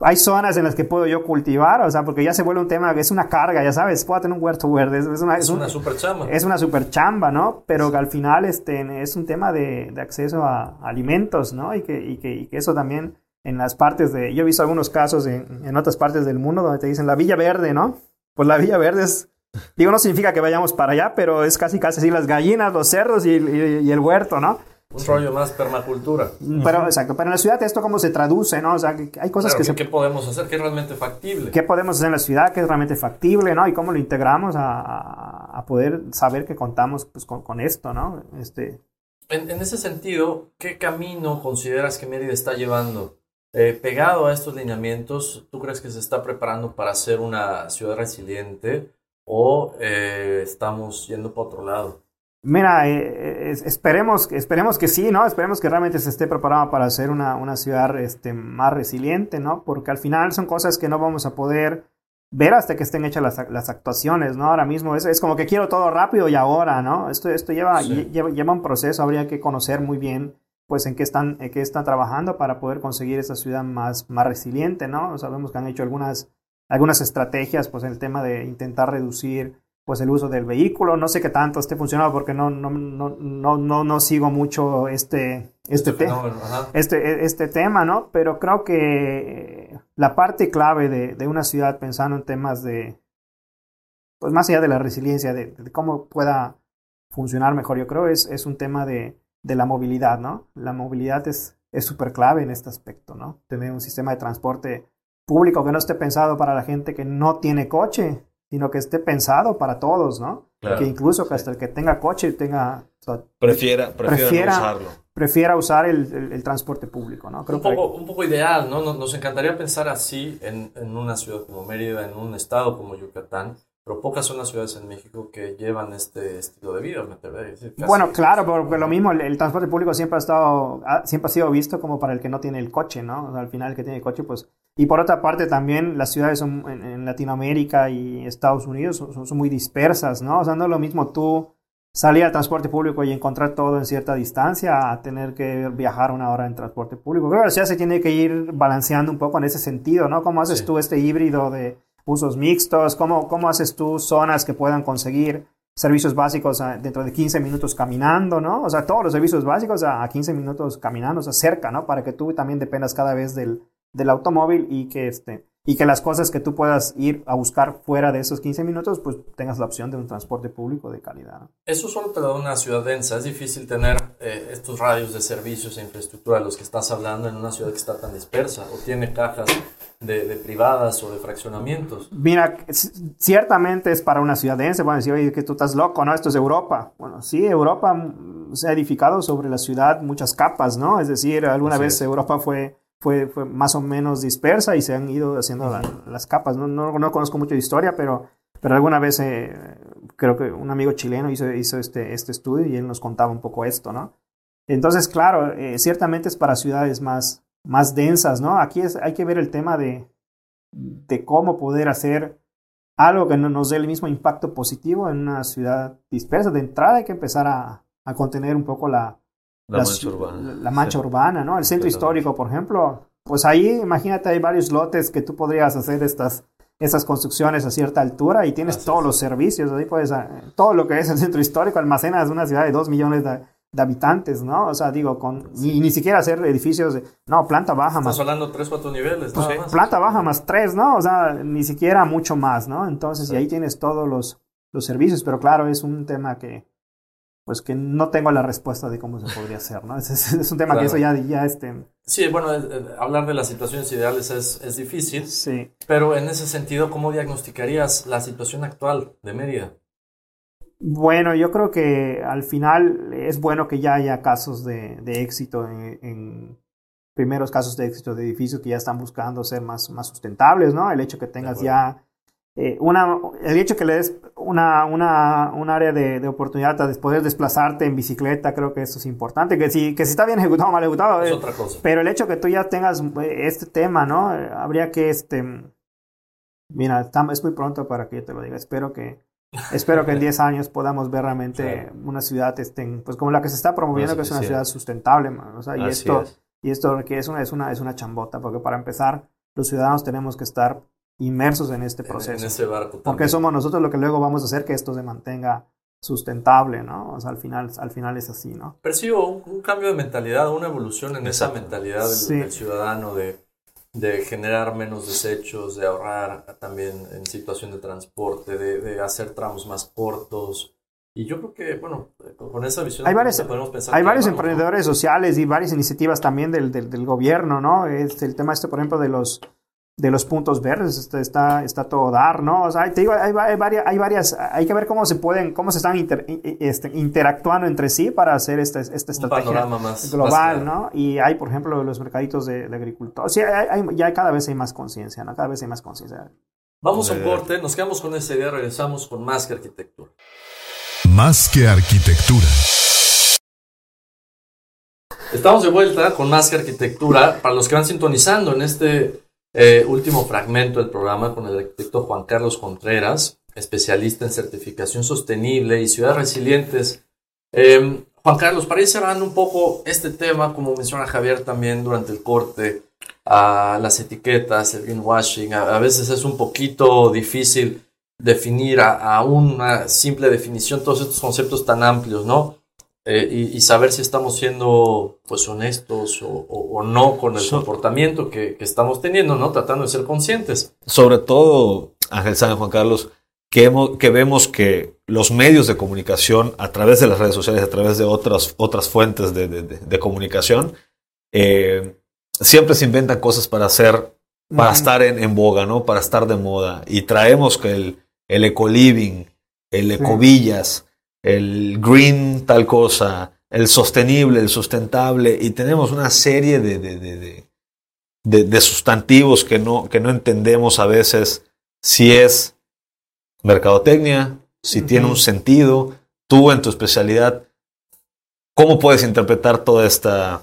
hay zonas en las que puedo yo cultivar, o sea, porque ya se vuelve un tema que es una carga, ya sabes, puedo tener un huerto verde, es una, es, una super chamba. Es una super chamba, ¿no? Pero que al final este, es un tema de, de acceso a, alimentos, ¿no? Y que, y, que, y que eso también en las partes de, yo he visto algunos casos en, en otras partes del mundo donde te dicen la Villa Verde, ¿no? Pues la Villa Verde es Digo, no significa que vayamos para allá, pero es casi casi así las gallinas, los cerdos y, el huerto, ¿no? Un rollo más permacultura. Pero, exacto. Pero en la ciudad esto cómo se traduce, ¿no? O sea, que hay cosas que se... ¿Qué podemos hacer? ¿Qué es realmente factible? ¿Qué podemos hacer en la ciudad? ¿Qué es realmente factible, no? Y cómo lo integramos a, a poder saber que contamos pues, con, con esto, ¿no? Este... En, en, ese sentido, ¿qué camino consideras que Mérida está llevando? Eh, pegado a estos lineamientos, ¿tú crees que se está preparando para ser una ciudad resiliente? O eh, estamos yendo para otro lado? Mira, eh, esperemos, esperemos que sí, ¿no? Esperemos que realmente se esté preparado para ser una, una ciudad este, más resiliente, ¿no? Porque al final son cosas que no vamos a poder ver hasta que estén hechas las, las actuaciones, ¿no? Ahora mismo es, es, como que quiero todo rápido y ahora, ¿no? Esto, esto lleva, lleva, lleva, un proceso, habría que conocer muy bien, pues, en qué están, en qué están trabajando para poder conseguir esa ciudad más, más resiliente, ¿no? Sabemos que han hecho algunas algunas estrategias, pues el tema de intentar reducir pues el uso del vehículo. No sé qué tanto esté funcionando porque no, no, no, no, no, no sigo mucho este, este, este, este, este, tema, ¿no? Pero creo que la parte clave de, de, una ciudad pensando en temas de, pues más allá de la resiliencia, de, de cómo pueda funcionar mejor, yo creo es, es un tema de, de la movilidad, ¿no? La movilidad es súper clave en este aspecto, ¿no? Tener un sistema de transporte público que no esté pensado para la gente que no tiene coche, sino que esté pensado para todos, ¿no? que incluso que hasta el que tenga coche tenga... prefiera, prefiera, usarlo. Prefiera usar el, el, transporte público, ¿no? Creo un, poco, un poco ideal, ¿no? Nos, encantaría pensar así en, en, una ciudad como Mérida, en un estado como Yucatán, pero pocas son las ciudades en México que llevan este estilo de vida, me Bueno, claro, porque lo mismo, el, transporte público siempre ha estado, siempre ha sido visto como para el que no tiene el coche, ¿no? al final el que tiene el coche, pues... Y por otra parte también las ciudades son, en, Latinoamérica y Estados Unidos son, son, muy dispersas, ¿no? O sea, no es lo mismo tú salir al transporte público y encontrar todo en cierta distancia a tener que viajar una hora en transporte público. Creo que la ciudad se tiene que ir balanceando un poco en ese sentido, ¿no? ¿Cómo haces tú este híbrido de usos mixtos? ¿Cómo, ¿Cómo haces tú zonas que puedan conseguir servicios básicos ah, dentro de 15 minutos caminando, ¿no? O sea, todos los servicios básicos a 15 minutos caminando, o sea, cerca, ¿no? Para que tú también dependas cada vez del, del automóvil y que este... y que las cosas que tú puedas ir a buscar fuera de esos 15 minutos, pues tengas la opción de un transporte público de calidad. Eso solo te da una ciudad densa. Es difícil tener eh, estos radios de servicios e infraestructura de los que estás hablando en una ciudad que está tan dispersa o tiene cajas de, privadas o de fraccionamientos. Mira, ciertamente es para una ciudad densa. Bueno, decir, oye, que tú estás loco, ¿no? Esto es Europa. Bueno, sí, Europa mm, se ha edificado sobre la ciudad muchas capas, ¿no? Es decir, alguna vez Europa fue fue, fue más o menos dispersa y se han ido haciendo las capas. No, no, no, conozco mucho de historia, pero, pero alguna vez eh, creo que un amigo chileno hizo, hizo este, este estudio y él nos contaba un poco esto, ¿no? Entonces, claro, eh, ciertamente es para ciudades más, más densas, ¿no? Aquí es, hay que ver el tema de, de cómo poder hacer algo que no nos dé el mismo impacto positivo en una ciudad dispersa. De entrada hay que empezar a, a contener un poco la, la, mancha urbana. La, mancha urbana, ¿no? El centro histórico, por ejemplo. Pues ahí, imagínate, hay varios lotes que tú podrías hacer estas, estas construcciones a cierta altura y tienes todos los servicios. Ahí puedes, eh, todo lo que es el centro histórico, almacenas una ciudad de dos millones de, habitantes, ¿no? O sea, digo, con ni, ni siquiera hacer edificios de, no, planta baja más. Estás hablando tres, cuatro niveles, ¿no? Pues, planta baja más tres, ¿no? O sea, ni siquiera mucho más, ¿no? Entonces, y ahí tienes todos los, los servicios, pero claro, es un tema que, pues que no tengo la respuesta de cómo se podría hacer, ¿no? Es, un tema que eso ya, ya este... Sí, bueno, hablar de las situaciones ideales es, es difícil, sí. pero en ese sentido, ¿cómo diagnosticarías la situación actual de Mérida? Bueno, yo creo que al final es bueno que ya haya casos de, de éxito en, primeros casos de éxito de edificios que ya están buscando ser más, más sustentables, ¿no? El hecho que tengas ya eh, una, el hecho que le des una, una, un área de, de, oportunidad de poder desplazarte en bicicleta, creo que eso es importante. Que si, que si está bien ejecutado o mal ejecutado, es eh, otra cosa. Pero el hecho que tú ya tengas eh, este tema, ¿no? habría que, este, mira, es muy pronto para que yo te lo diga. Espero que, espero que en 10 años podamos ver realmente una ciudad, este, pues como la que se está promoviendo, que es una ciudad sustentable, O sea, y esto, y esto requiere es una, es una, es una chambota, porque para empezar, los ciudadanos tenemos que estar inmersos en este proceso. En ese barco Porque somos nosotros lo que luego vamos a hacer que esto se mantenga sustentable, ¿no? O sea, al final, al final es así, ¿no? Percibo un, cambio de mentalidad, una evolución en esa mentalidad del, ciudadano de, de, generar menos desechos, de ahorrar también en situación de transporte, de, de hacer tramos más cortos. Y yo creo que, bueno, con esa visión hay varios, podemos pensar. Hay varios emprendedores sociales y varias iniciativas también del, del, del gobierno, ¿no? Es el tema este, por ejemplo, de los de los puntos verdes, está, está, está, todo dar, ¿no? O sea, te digo, hay, varias, hay varias, hay que ver cómo se pueden, cómo se están este, interactuando entre sí para hacer esta, esta estrategia más, global, ¿no? Y hay, por ejemplo, los mercaditos de, de agricultores. Sí, hay, ya cada vez hay más conciencia, ¿no? Cada vez hay más conciencia. Vamos a un corte, nos quedamos con esta idea, regresamos con más que arquitectura. Más que arquitectura. Estamos de vuelta con más que arquitectura. Para los que van sintonizando en este eh, último fragmento del programa con el arquitecto Juan Carlos Contreras, especialista en certificación sostenible y ciudades resilientes. Em, Juan Carlos, para ir cerrando un poco este tema, como menciona Javier también durante el corte, a las etiquetas, el greenwashing, a, veces es un poquito difícil definir a, a, una simple definición todos estos conceptos tan amplios, ¿no? Eh, y, saber si estamos siendo pues honestos o, no con el comportamiento que, estamos teniendo, ¿no? Tratando de ser conscientes. Sobre todo, Ángel San Juan Carlos, que, que vemos que los medios de comunicación, a través de las redes sociales, a través de otras, otras fuentes de, comunicación, eh, siempre se inventan cosas para hacer, para estar en, boga, ¿no? Para estar de moda. Y traemos que el, el eco-living, el ecovillas, el green tal cosa, el sostenible, el sustentable, y tenemos una serie de, de, de, sustantivos que no, que no entendemos a veces si es mercadotecnia, si tiene un sentido. Tú en tu especialidad, ¿cómo puedes interpretar toda esta...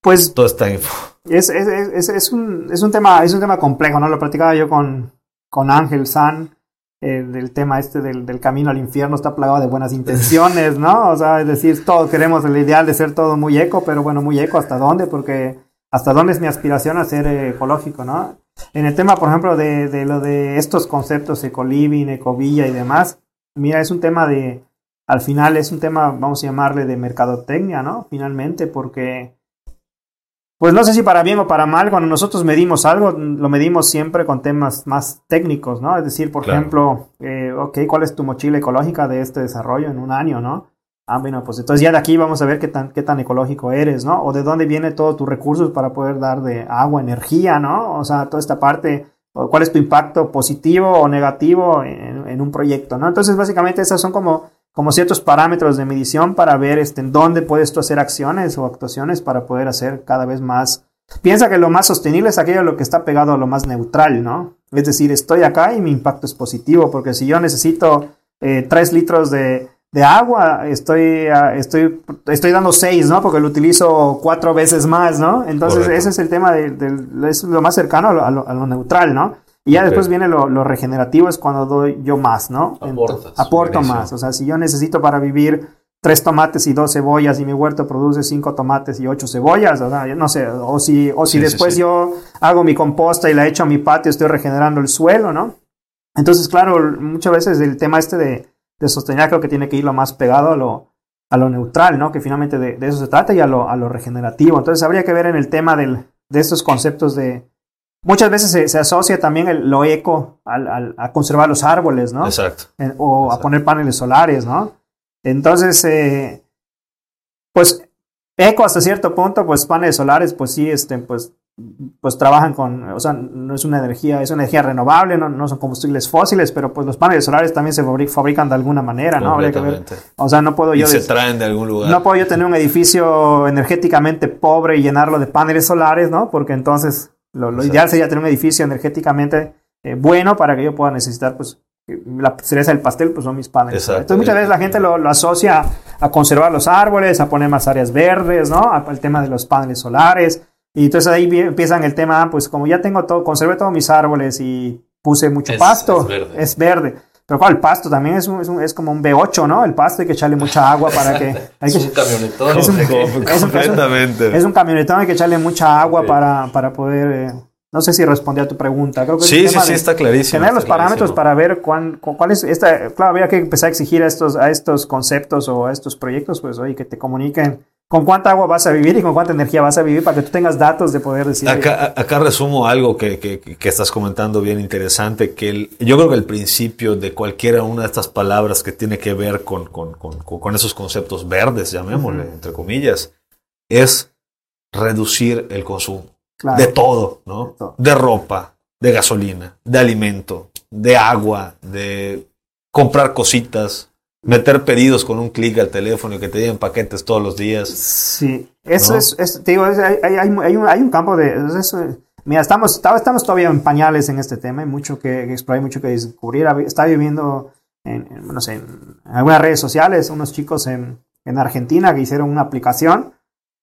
Pues toda esta info. Es, es, es, es, un, es, un tema, es un tema complejo, ¿no? Lo platicaba yo con, con Ángel San el, tema este del, del, camino al infierno está plagado de buenas intenciones, ¿no? O sea, es decir, todos queremos el ideal de ser todo muy eco, pero bueno, muy eco, ¿hasta dónde? Porque hasta dónde es mi aspiración a ser ecológico, ¿no? En el tema, por ejemplo, de, de lo de estos conceptos ecoliving, ecovilla y demás, mira, es un tema de, al final es un tema, vamos a llamarle de mercadotecnia, ¿no? Finalmente, porque pues no sé si para bien o para mal, cuando nosotros medimos algo, lo medimos siempre con temas más técnicos, ¿no? Es decir, por ejemplo, eh, ok, ¿cuál es tu mochila ecológica de este desarrollo en un año, ¿no? Ah, bueno, pues entonces ya de aquí vamos a ver qué tan, qué tan ecológico eres, ¿no? O de dónde viene todos tus recursos para poder dar de agua, energía, ¿no? O sea, toda esta parte, cuál es tu impacto positivo o negativo en, un proyecto, ¿no? Entonces, básicamente, esas son como, como ciertos parámetros de medición para ver este, en dónde puedes tú hacer acciones o actuaciones para poder hacer cada vez más. Piensa que lo más sostenible es aquello lo que está pegado a lo más neutral, ¿no? Es decir, estoy acá y mi impacto es positivo, porque si yo necesito eh, 3 litros de, de agua, estoy, ah, estoy, estoy dando seis, ¿no? Porque lo utilizo cuatro veces más, ¿no? Entonces, ese es el tema de, es lo más cercano a lo, neutral, ¿no? Y ya después viene lo, regenerativo, es cuando doy yo más, ¿no? aporto más. O sea, si yo necesito para vivir tres tomates y dos cebollas y mi huerto produce cinco tomates y ocho cebollas, o sea, no sé, o si, o si después yo hago mi composta y la echo a mi patio, estoy regenerando el suelo, ¿no? Entonces, claro, muchas veces el tema este de, de sostener creo que tiene que ir lo más pegado a lo, a lo neutral, ¿no? Que finalmente de, eso se trata y a lo, a lo, regenerativo. Entonces habría que ver en el tema del, de estos conceptos de... Muchas veces se, asocia también el, lo eco al, a conservar los árboles, ¿no? Exacto. o a poner paneles solares, ¿no? Entonces, eh, pues eco hasta cierto punto, pues paneles solares, pues sí, este, pues pues trabajan con, o sea, no es una energía, es una energía renovable, no, no son combustibles fósiles, pero pues los paneles solares también se fabrican de alguna manera, ¿no? Habría que ver. O sea, no puedo yo... se traen de algún lugar. No puedo yo tener un edificio energéticamente pobre y llenarlo de paneles solares, ¿no? Porque entonces lo, ideal sería tener un edificio energéticamente eh, bueno para que yo pueda necesitar, pues, la cereza del pastel, pues son mis paneles. Entonces muchas veces la gente lo, lo, asocia a conservar los árboles, a poner más áreas verdes, ¿no? Al tema de los paneles solares y entonces ahí empiezan el tema, pues como ya tengo todo, conservé todos mis árboles y puse mucho pasto, es verde. Pero ¿cuál? El pasto también es, un, es, un, es, como un B8, ¿no? El pasto hay que echarle mucha agua para que... es un camionetón. Es un, es un, camionetón, hay que echarle mucha agua para, para poder... Eh, no sé si respondí a tu pregunta. Creo que sí, sí, sí, está clarísimo. Tener los parámetros para ver cuán, cuál es esta... Claro, había que empezar a exigir a estos, a estos conceptos o a estos proyectos, pues, oye, que te comuniquen con cuánta agua vas a vivir y con cuánta energía vas a vivir para que tú tengas datos de poder decir. Acá, acá resumo algo que, que, que, estás comentando bien interesante, que yo creo que el principio de cualquiera una de estas palabras que tiene que ver con, con, con, con esos conceptos verdes, llamémosle, entre comillas, es reducir el consumo. De todo, ¿no? de ropa, de gasolina, de alimento, de agua, de comprar cositas, meter pedidos con un clic al teléfono y que te lleguen paquetes todos los días. Sí, eso es, te digo, hay, hay, hay, un, hay, un, campo de... mira, estamos, estamos todavía en pañales en este tema, hay mucho que, explorar, hay mucho que descubrir. Estaba viviendo en, no sé, en algunas redes sociales, unos chicos en, en Argentina que hicieron una aplicación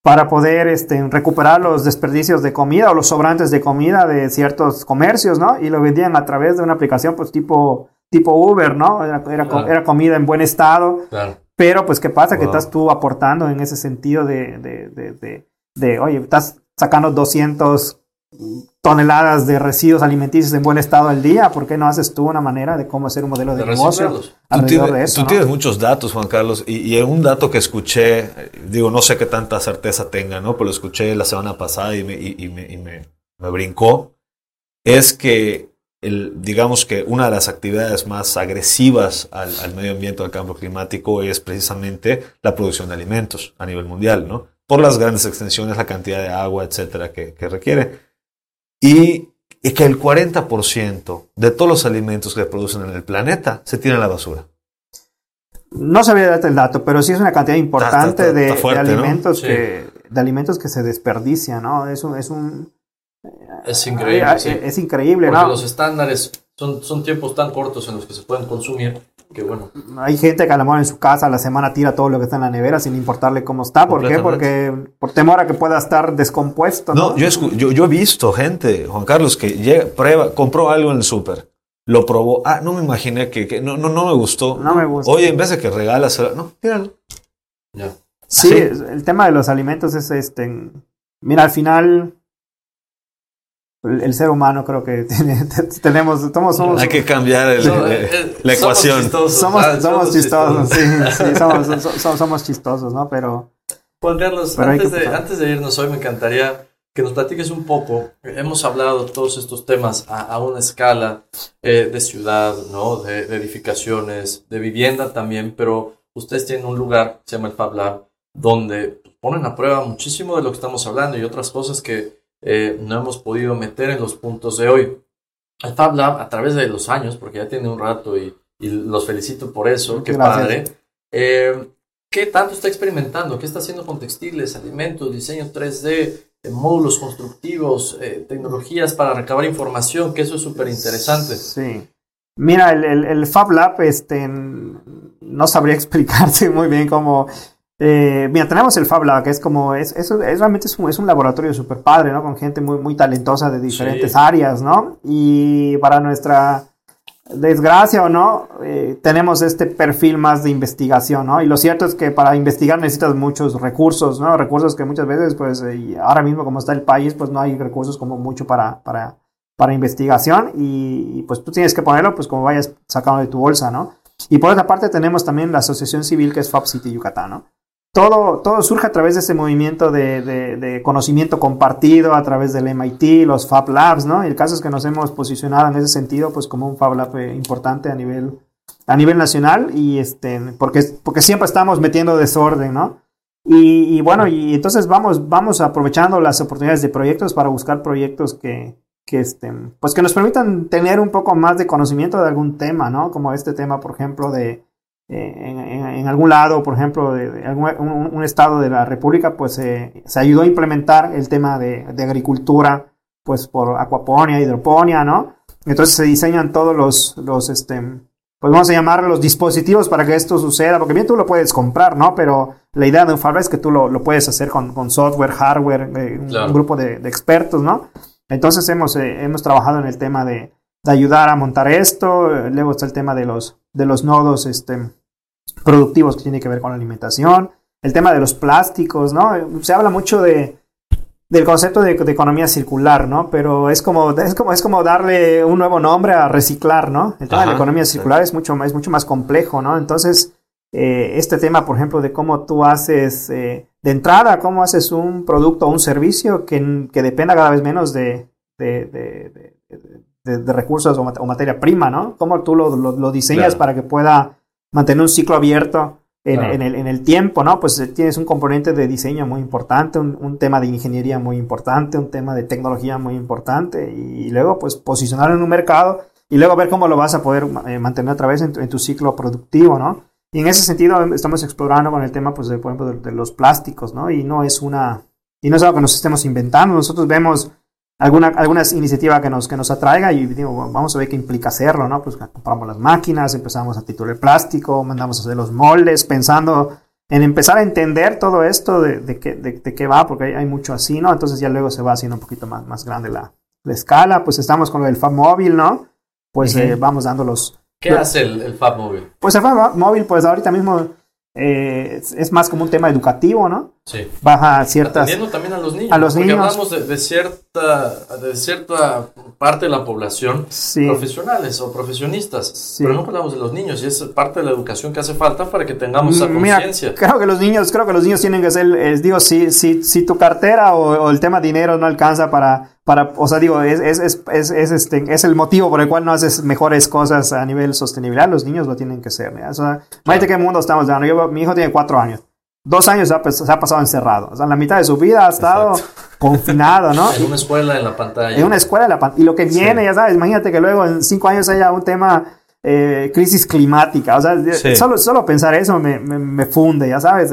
para poder este, recuperar los desperdicios de comida o los sobrantes de comida de ciertos comercios, ¿no? Y lo vendían a través de una aplicación pues tipo tipo Uber, ¿no? Era, era, comida en buen estado. Pero, pues, ¿qué pasa? Que estás tú aportando en ese sentido de, de, de, de, oye, estás sacando 200 toneladas de residuos alimenticios en buen estado al día, ¿por qué no haces tú una manera de cómo hacer un modelo de, negocio alrededor de eso? Tú tienes muchos datos, Juan Carlos, y, y, un dato que escuché, digo, no sé qué tanta certeza tenga, ¿no? Pero lo escuché la semana pasada y me, y, me, y me, me brincó, es que el, digamos que una de las actividades más agresivas al, medio ambiente, al cambio climático, es precisamente la producción de alimentos a nivel mundial, ¿no? Por las grandes extensiones, la cantidad de agua, etcétera, que, requiere. Y, que el 40% de todos los alimentos que producen en el planeta se tiran a la basura. No sabía darte el dato, pero sí es una cantidad importante de, alimentos que, de alimentos que se desperdician, ¿no? Es es un es increíble. Es increíble, Porque los estándares son, son tiempos tan cortos en los que se pueden consumir que bueno. Hay gente que a lo mejor en su casa a la semana tira todo lo que está en la nevera sin importarle cómo está. ¿Por qué? Porque por temor a que pueda estar descompuesto. No, Yo, yo, he visto gente, Juan Carlos, que llega, prueba, compró algo en el súper. Lo probó. Ah, no me imaginé que, no, no, no me gustó. No me gusta. Oye, en vez de que regalas, no, tíralo. Ya. Sí, el tema de los alimentos es este. Mira, al final el, ser humano creo que tenemos, somos, Hay que cambiar la ecuación. Somos, somos chistosos, sí, somos, somos, chistosos, ¿no? Pero... Juan Carlos, antes, de, antes de irnos hoy me encantaría que nos platiques un poco. Hemos hablado todos estos temas a, una escala eh, de ciudad, ¿no? De, edificaciones, de vivienda también, pero ustedes tienen un lugar, se llama el Fab Lab, donde ponen a prueba muchísimo de lo que estamos hablando y otras cosas que eh, no hemos podido meter en los puntos de hoy. El Fab Lab, a través de los años, porque ya tiene un rato y, los felicito por eso, qué padre. Eh, ¿Qué tanto está experimentando? ¿Qué está haciendo con textiles, alimentos, diseño 3D, eh, módulos constructivos, tecnologías para recabar información? Que eso es súper interesante. Sí. Mira, el, el, Fab Lab, este, no sabría explicarte muy bien cómo eh, mira, tenemos el Fab Lab, que es como, es, es, realmente es un, es un laboratorio súper padre, ¿no? Con gente muy, muy talentosa de diferentes áreas, ¿no? Y para nuestra desgracia o no, eh, tenemos este perfil más de investigación, ¿no? Y lo cierto es que para investigar necesitas muchos recursos, ¿no? Recursos que muchas veces, pues, eh, ahora mismo como está el país, pues no hay recursos como mucho para, para, para investigación y, pues tú tienes que ponerlo, pues, como vayas sacando de tu bolsa, ¿no? Y por otra parte tenemos también la asociación civil que es Fab City Yucatán, ¿no? Todo, todo surge a través de ese movimiento de, conocimiento compartido a través del MIT, los Fab Labs, ¿no? Y el caso es que nos hemos posicionado en ese sentido, pues como un Fab Lab eh, importante a nivel, a nivel nacional y este, porque, porque siempre estamos metiendo desorden, ¿no? Y, bueno, y entonces vamos, vamos aprovechando las oportunidades de proyectos para buscar proyectos que, que, este, pues que nos permitan tener un poco más de conocimiento de algún tema, ¿no? Como este tema, por ejemplo, de, en, algún lado, por ejemplo, de, algún, un, estado de la República, pues se ayudó a implementar el tema de, agricultura, pues por acuaponia, hidroponía, ¿no? Entonces se diseñan todos los, los, este, pues vamos a llamar los dispositivos para que esto suceda, porque bien tú lo puedes comprar, ¿no? Pero la idea de un Fab es que tú lo, lo puedes hacer con, con software, hardware, eh, un, grupo de, expertos, ¿no? Entonces hemos, eh, hemos trabajado en el tema de, de ayudar a montar esto, luego está el tema de los, de los nodos, este, productivos que tiene que ver con la alimentación, el tema de los plásticos, ¿no? Se habla mucho de, del concepto de, economía circular, ¿no? Pero es como, es como, es como darle un nuevo nombre a reciclar, ¿no? El tema de la economía circular es mucho, es mucho más complejo, ¿no? Entonces, eh, este tema, por ejemplo, de cómo tú haces, eh, de entrada, cómo haces un producto o un servicio que, que dependa cada vez menos de, de, recursos o, materia prima, ¿no? Cómo tú lo, lo, diseñas para que pueda mantener un ciclo abierto en, el, en, el, tiempo, ¿no? Pues eh, tienes un componente de diseño muy importante, un, tema de ingeniería muy importante, un tema de tecnología muy importante y, luego pues posicionarlo en un mercado y luego ver cómo lo vas a poder eh, mantener otra vez en tu, ciclo productivo, ¿no? Y en ese sentido estamos explorando con el tema, pues, de, por ejemplo, de, de, los plásticos, ¿no? Y no es una, y no es algo que nos estemos inventando. Nosotros vemos alguna, alguna iniciativa que nos, que nos atraiga y digo, vamos a ver qué implica hacerlo, ¿no? Pues compramos las máquinas, empezamos a titular plástico, mandamos a hacer los moldes, pensando en empezar a entender todo esto de, de, qué, de, qué va, porque hay, mucho así, ¿no? Entonces ya luego se va haciendo un poquito más, más grande la, la escala, pues estamos con el Fab Móvil, ¿no? Pues eh, vamos dando los... ¿Qué hace el, el Fab Móvil? Pues el Fab Móvil, pues ahorita mismo eh, es, más como un tema educativo, ¿no? Sí. Baja ciertas... Atendiendo también a los niños. A los porque hablamos de, cierta, de cierta parte de la población profesionales o profesionistas, pero no hablamos de los niños y es parte de la educación que hace falta para que tengamos esa conciencia. Creo que los niños, creo que los niños tienen que ser, digo, si, si, si tu cartera o, el tema dinero no alcanza para, para o sea, digo, es, es, es, es, este, es el motivo por el cual no haces mejores cosas a nivel sostenibilidad, los niños lo tienen que ser. O sea, imagínate qué mundo estamos dando. mi hijo tiene cuatro años dos años se ha, pasado encerrado. O sea, en la mitad de su vida ha estado confinado, ¿no? en una escuela en la pantalla. En una escuela en la pantalla. Y lo que viene, ya sabes, imagínate que luego en cinco años haya un tema eh, crisis climática. O sea, solo, solo pensar eso me, me, funde, ya sabes.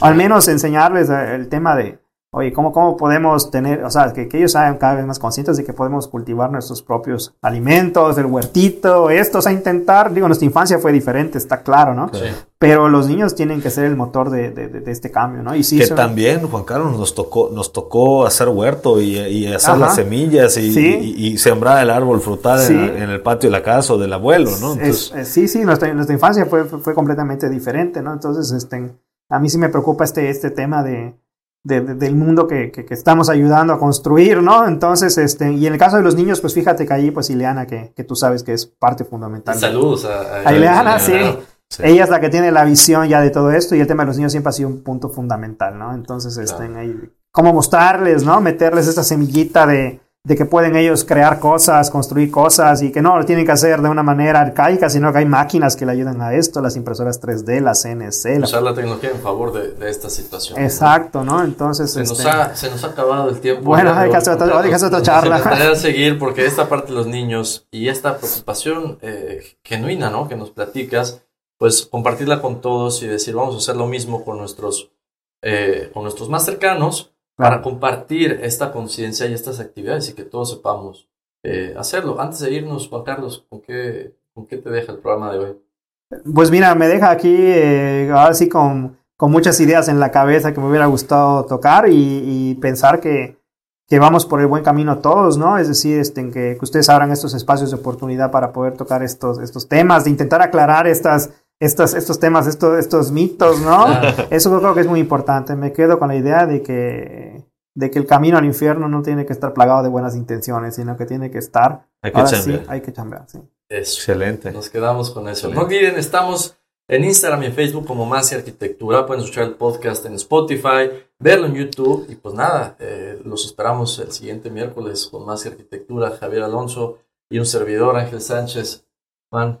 Al menos enseñarles el tema de oye, ¿cómo, ¿cómo podemos tener, o sea, que, ellos sean cada vez más conscientes de que podemos cultivar nuestros propios alimentos, el huertito, estos a intentar, digo, nuestra infancia fue diferente, está claro, ¿no? Sí. Pero los niños tienen que ser el motor de, de, este cambio, ¿no? Y sí, que también, Juan Carlos, nos tocó, nos tocó hacer huerto y, y hacer las semillas y, y, sembrar el árbol frutal en, el patio de la casa o del abuelo, ¿no? sí, sí, nuestra, nuestra infancia fue, fue, completamente diferente, ¿no? Entonces, este, a mí sí me preocupa este, este tema de del mundo que, que, estamos ayudando a construir, ¿no? Entonces, este, y en el caso de los niños, pues fíjate que allí, pues Ileana, que, que tú sabes que es parte fundamental. Saludos a, a, Ileana, sí. Ella es la que tiene la visión ya de todo esto y el tema de los niños siempre ha sido un punto fundamental, ¿no? Entonces, este, ahí cómo mostrarles, ¿no? Meterles esta semillita de, de que pueden ellos crear cosas, construir cosas y que no lo tienen que hacer de una manera arcaica, sino que hay máquinas que le ayudan a esto, las impresoras 3D, las CNC. Usar la tecnología en favor de, de esta situación. Exacto, ¿no? Entonces... Se, nos este ha, se, nos ha, acabado el tiempo. Bueno, hay que hacer otra, charla. Seguir porque esta parte de los niños y esta preocupación eh, genuina, ¿no? Que nos platicas, pues compartirla con todos y decir, vamos a hacer lo mismo con nuestros, eh, con nuestros más cercanos para compartir esta conciencia y estas actividades y que todos sepamos eh, hacerlo. Antes de irnos, Juan Carlos, ¿con qué, ¿con qué te deja el programa de hoy? Pues mira, me deja aquí eh, ahora sí con, con, muchas ideas en la cabeza que me hubiera gustado tocar y, pensar que, que, vamos por el buen camino todos, ¿no? Es decir, este, que, que ustedes abran estos espacios de oportunidad para poder tocar estos, estos temas, de intentar aclarar estas estos, estos temas, estos, estos mitos, ¿no? Eso creo que es muy importante. Me quedo con la idea de que, de que el camino al infierno no tiene que estar plagado de buenas intenciones, sino que tiene que estar. Hay que chambear. Sí, hay que chambear, sí. Excelente. Nos quedamos con eso. No olviden, estamos en Instagram y en Facebook como Más y Arquitectura. Pueden escuchar el podcast en Spotify, verlo en YouTube. Y pues nada, eh, los esperamos el siguiente miércoles con Más y Arquitectura. Javier Alonso y un servidor, Ángel Sánchez. Juan,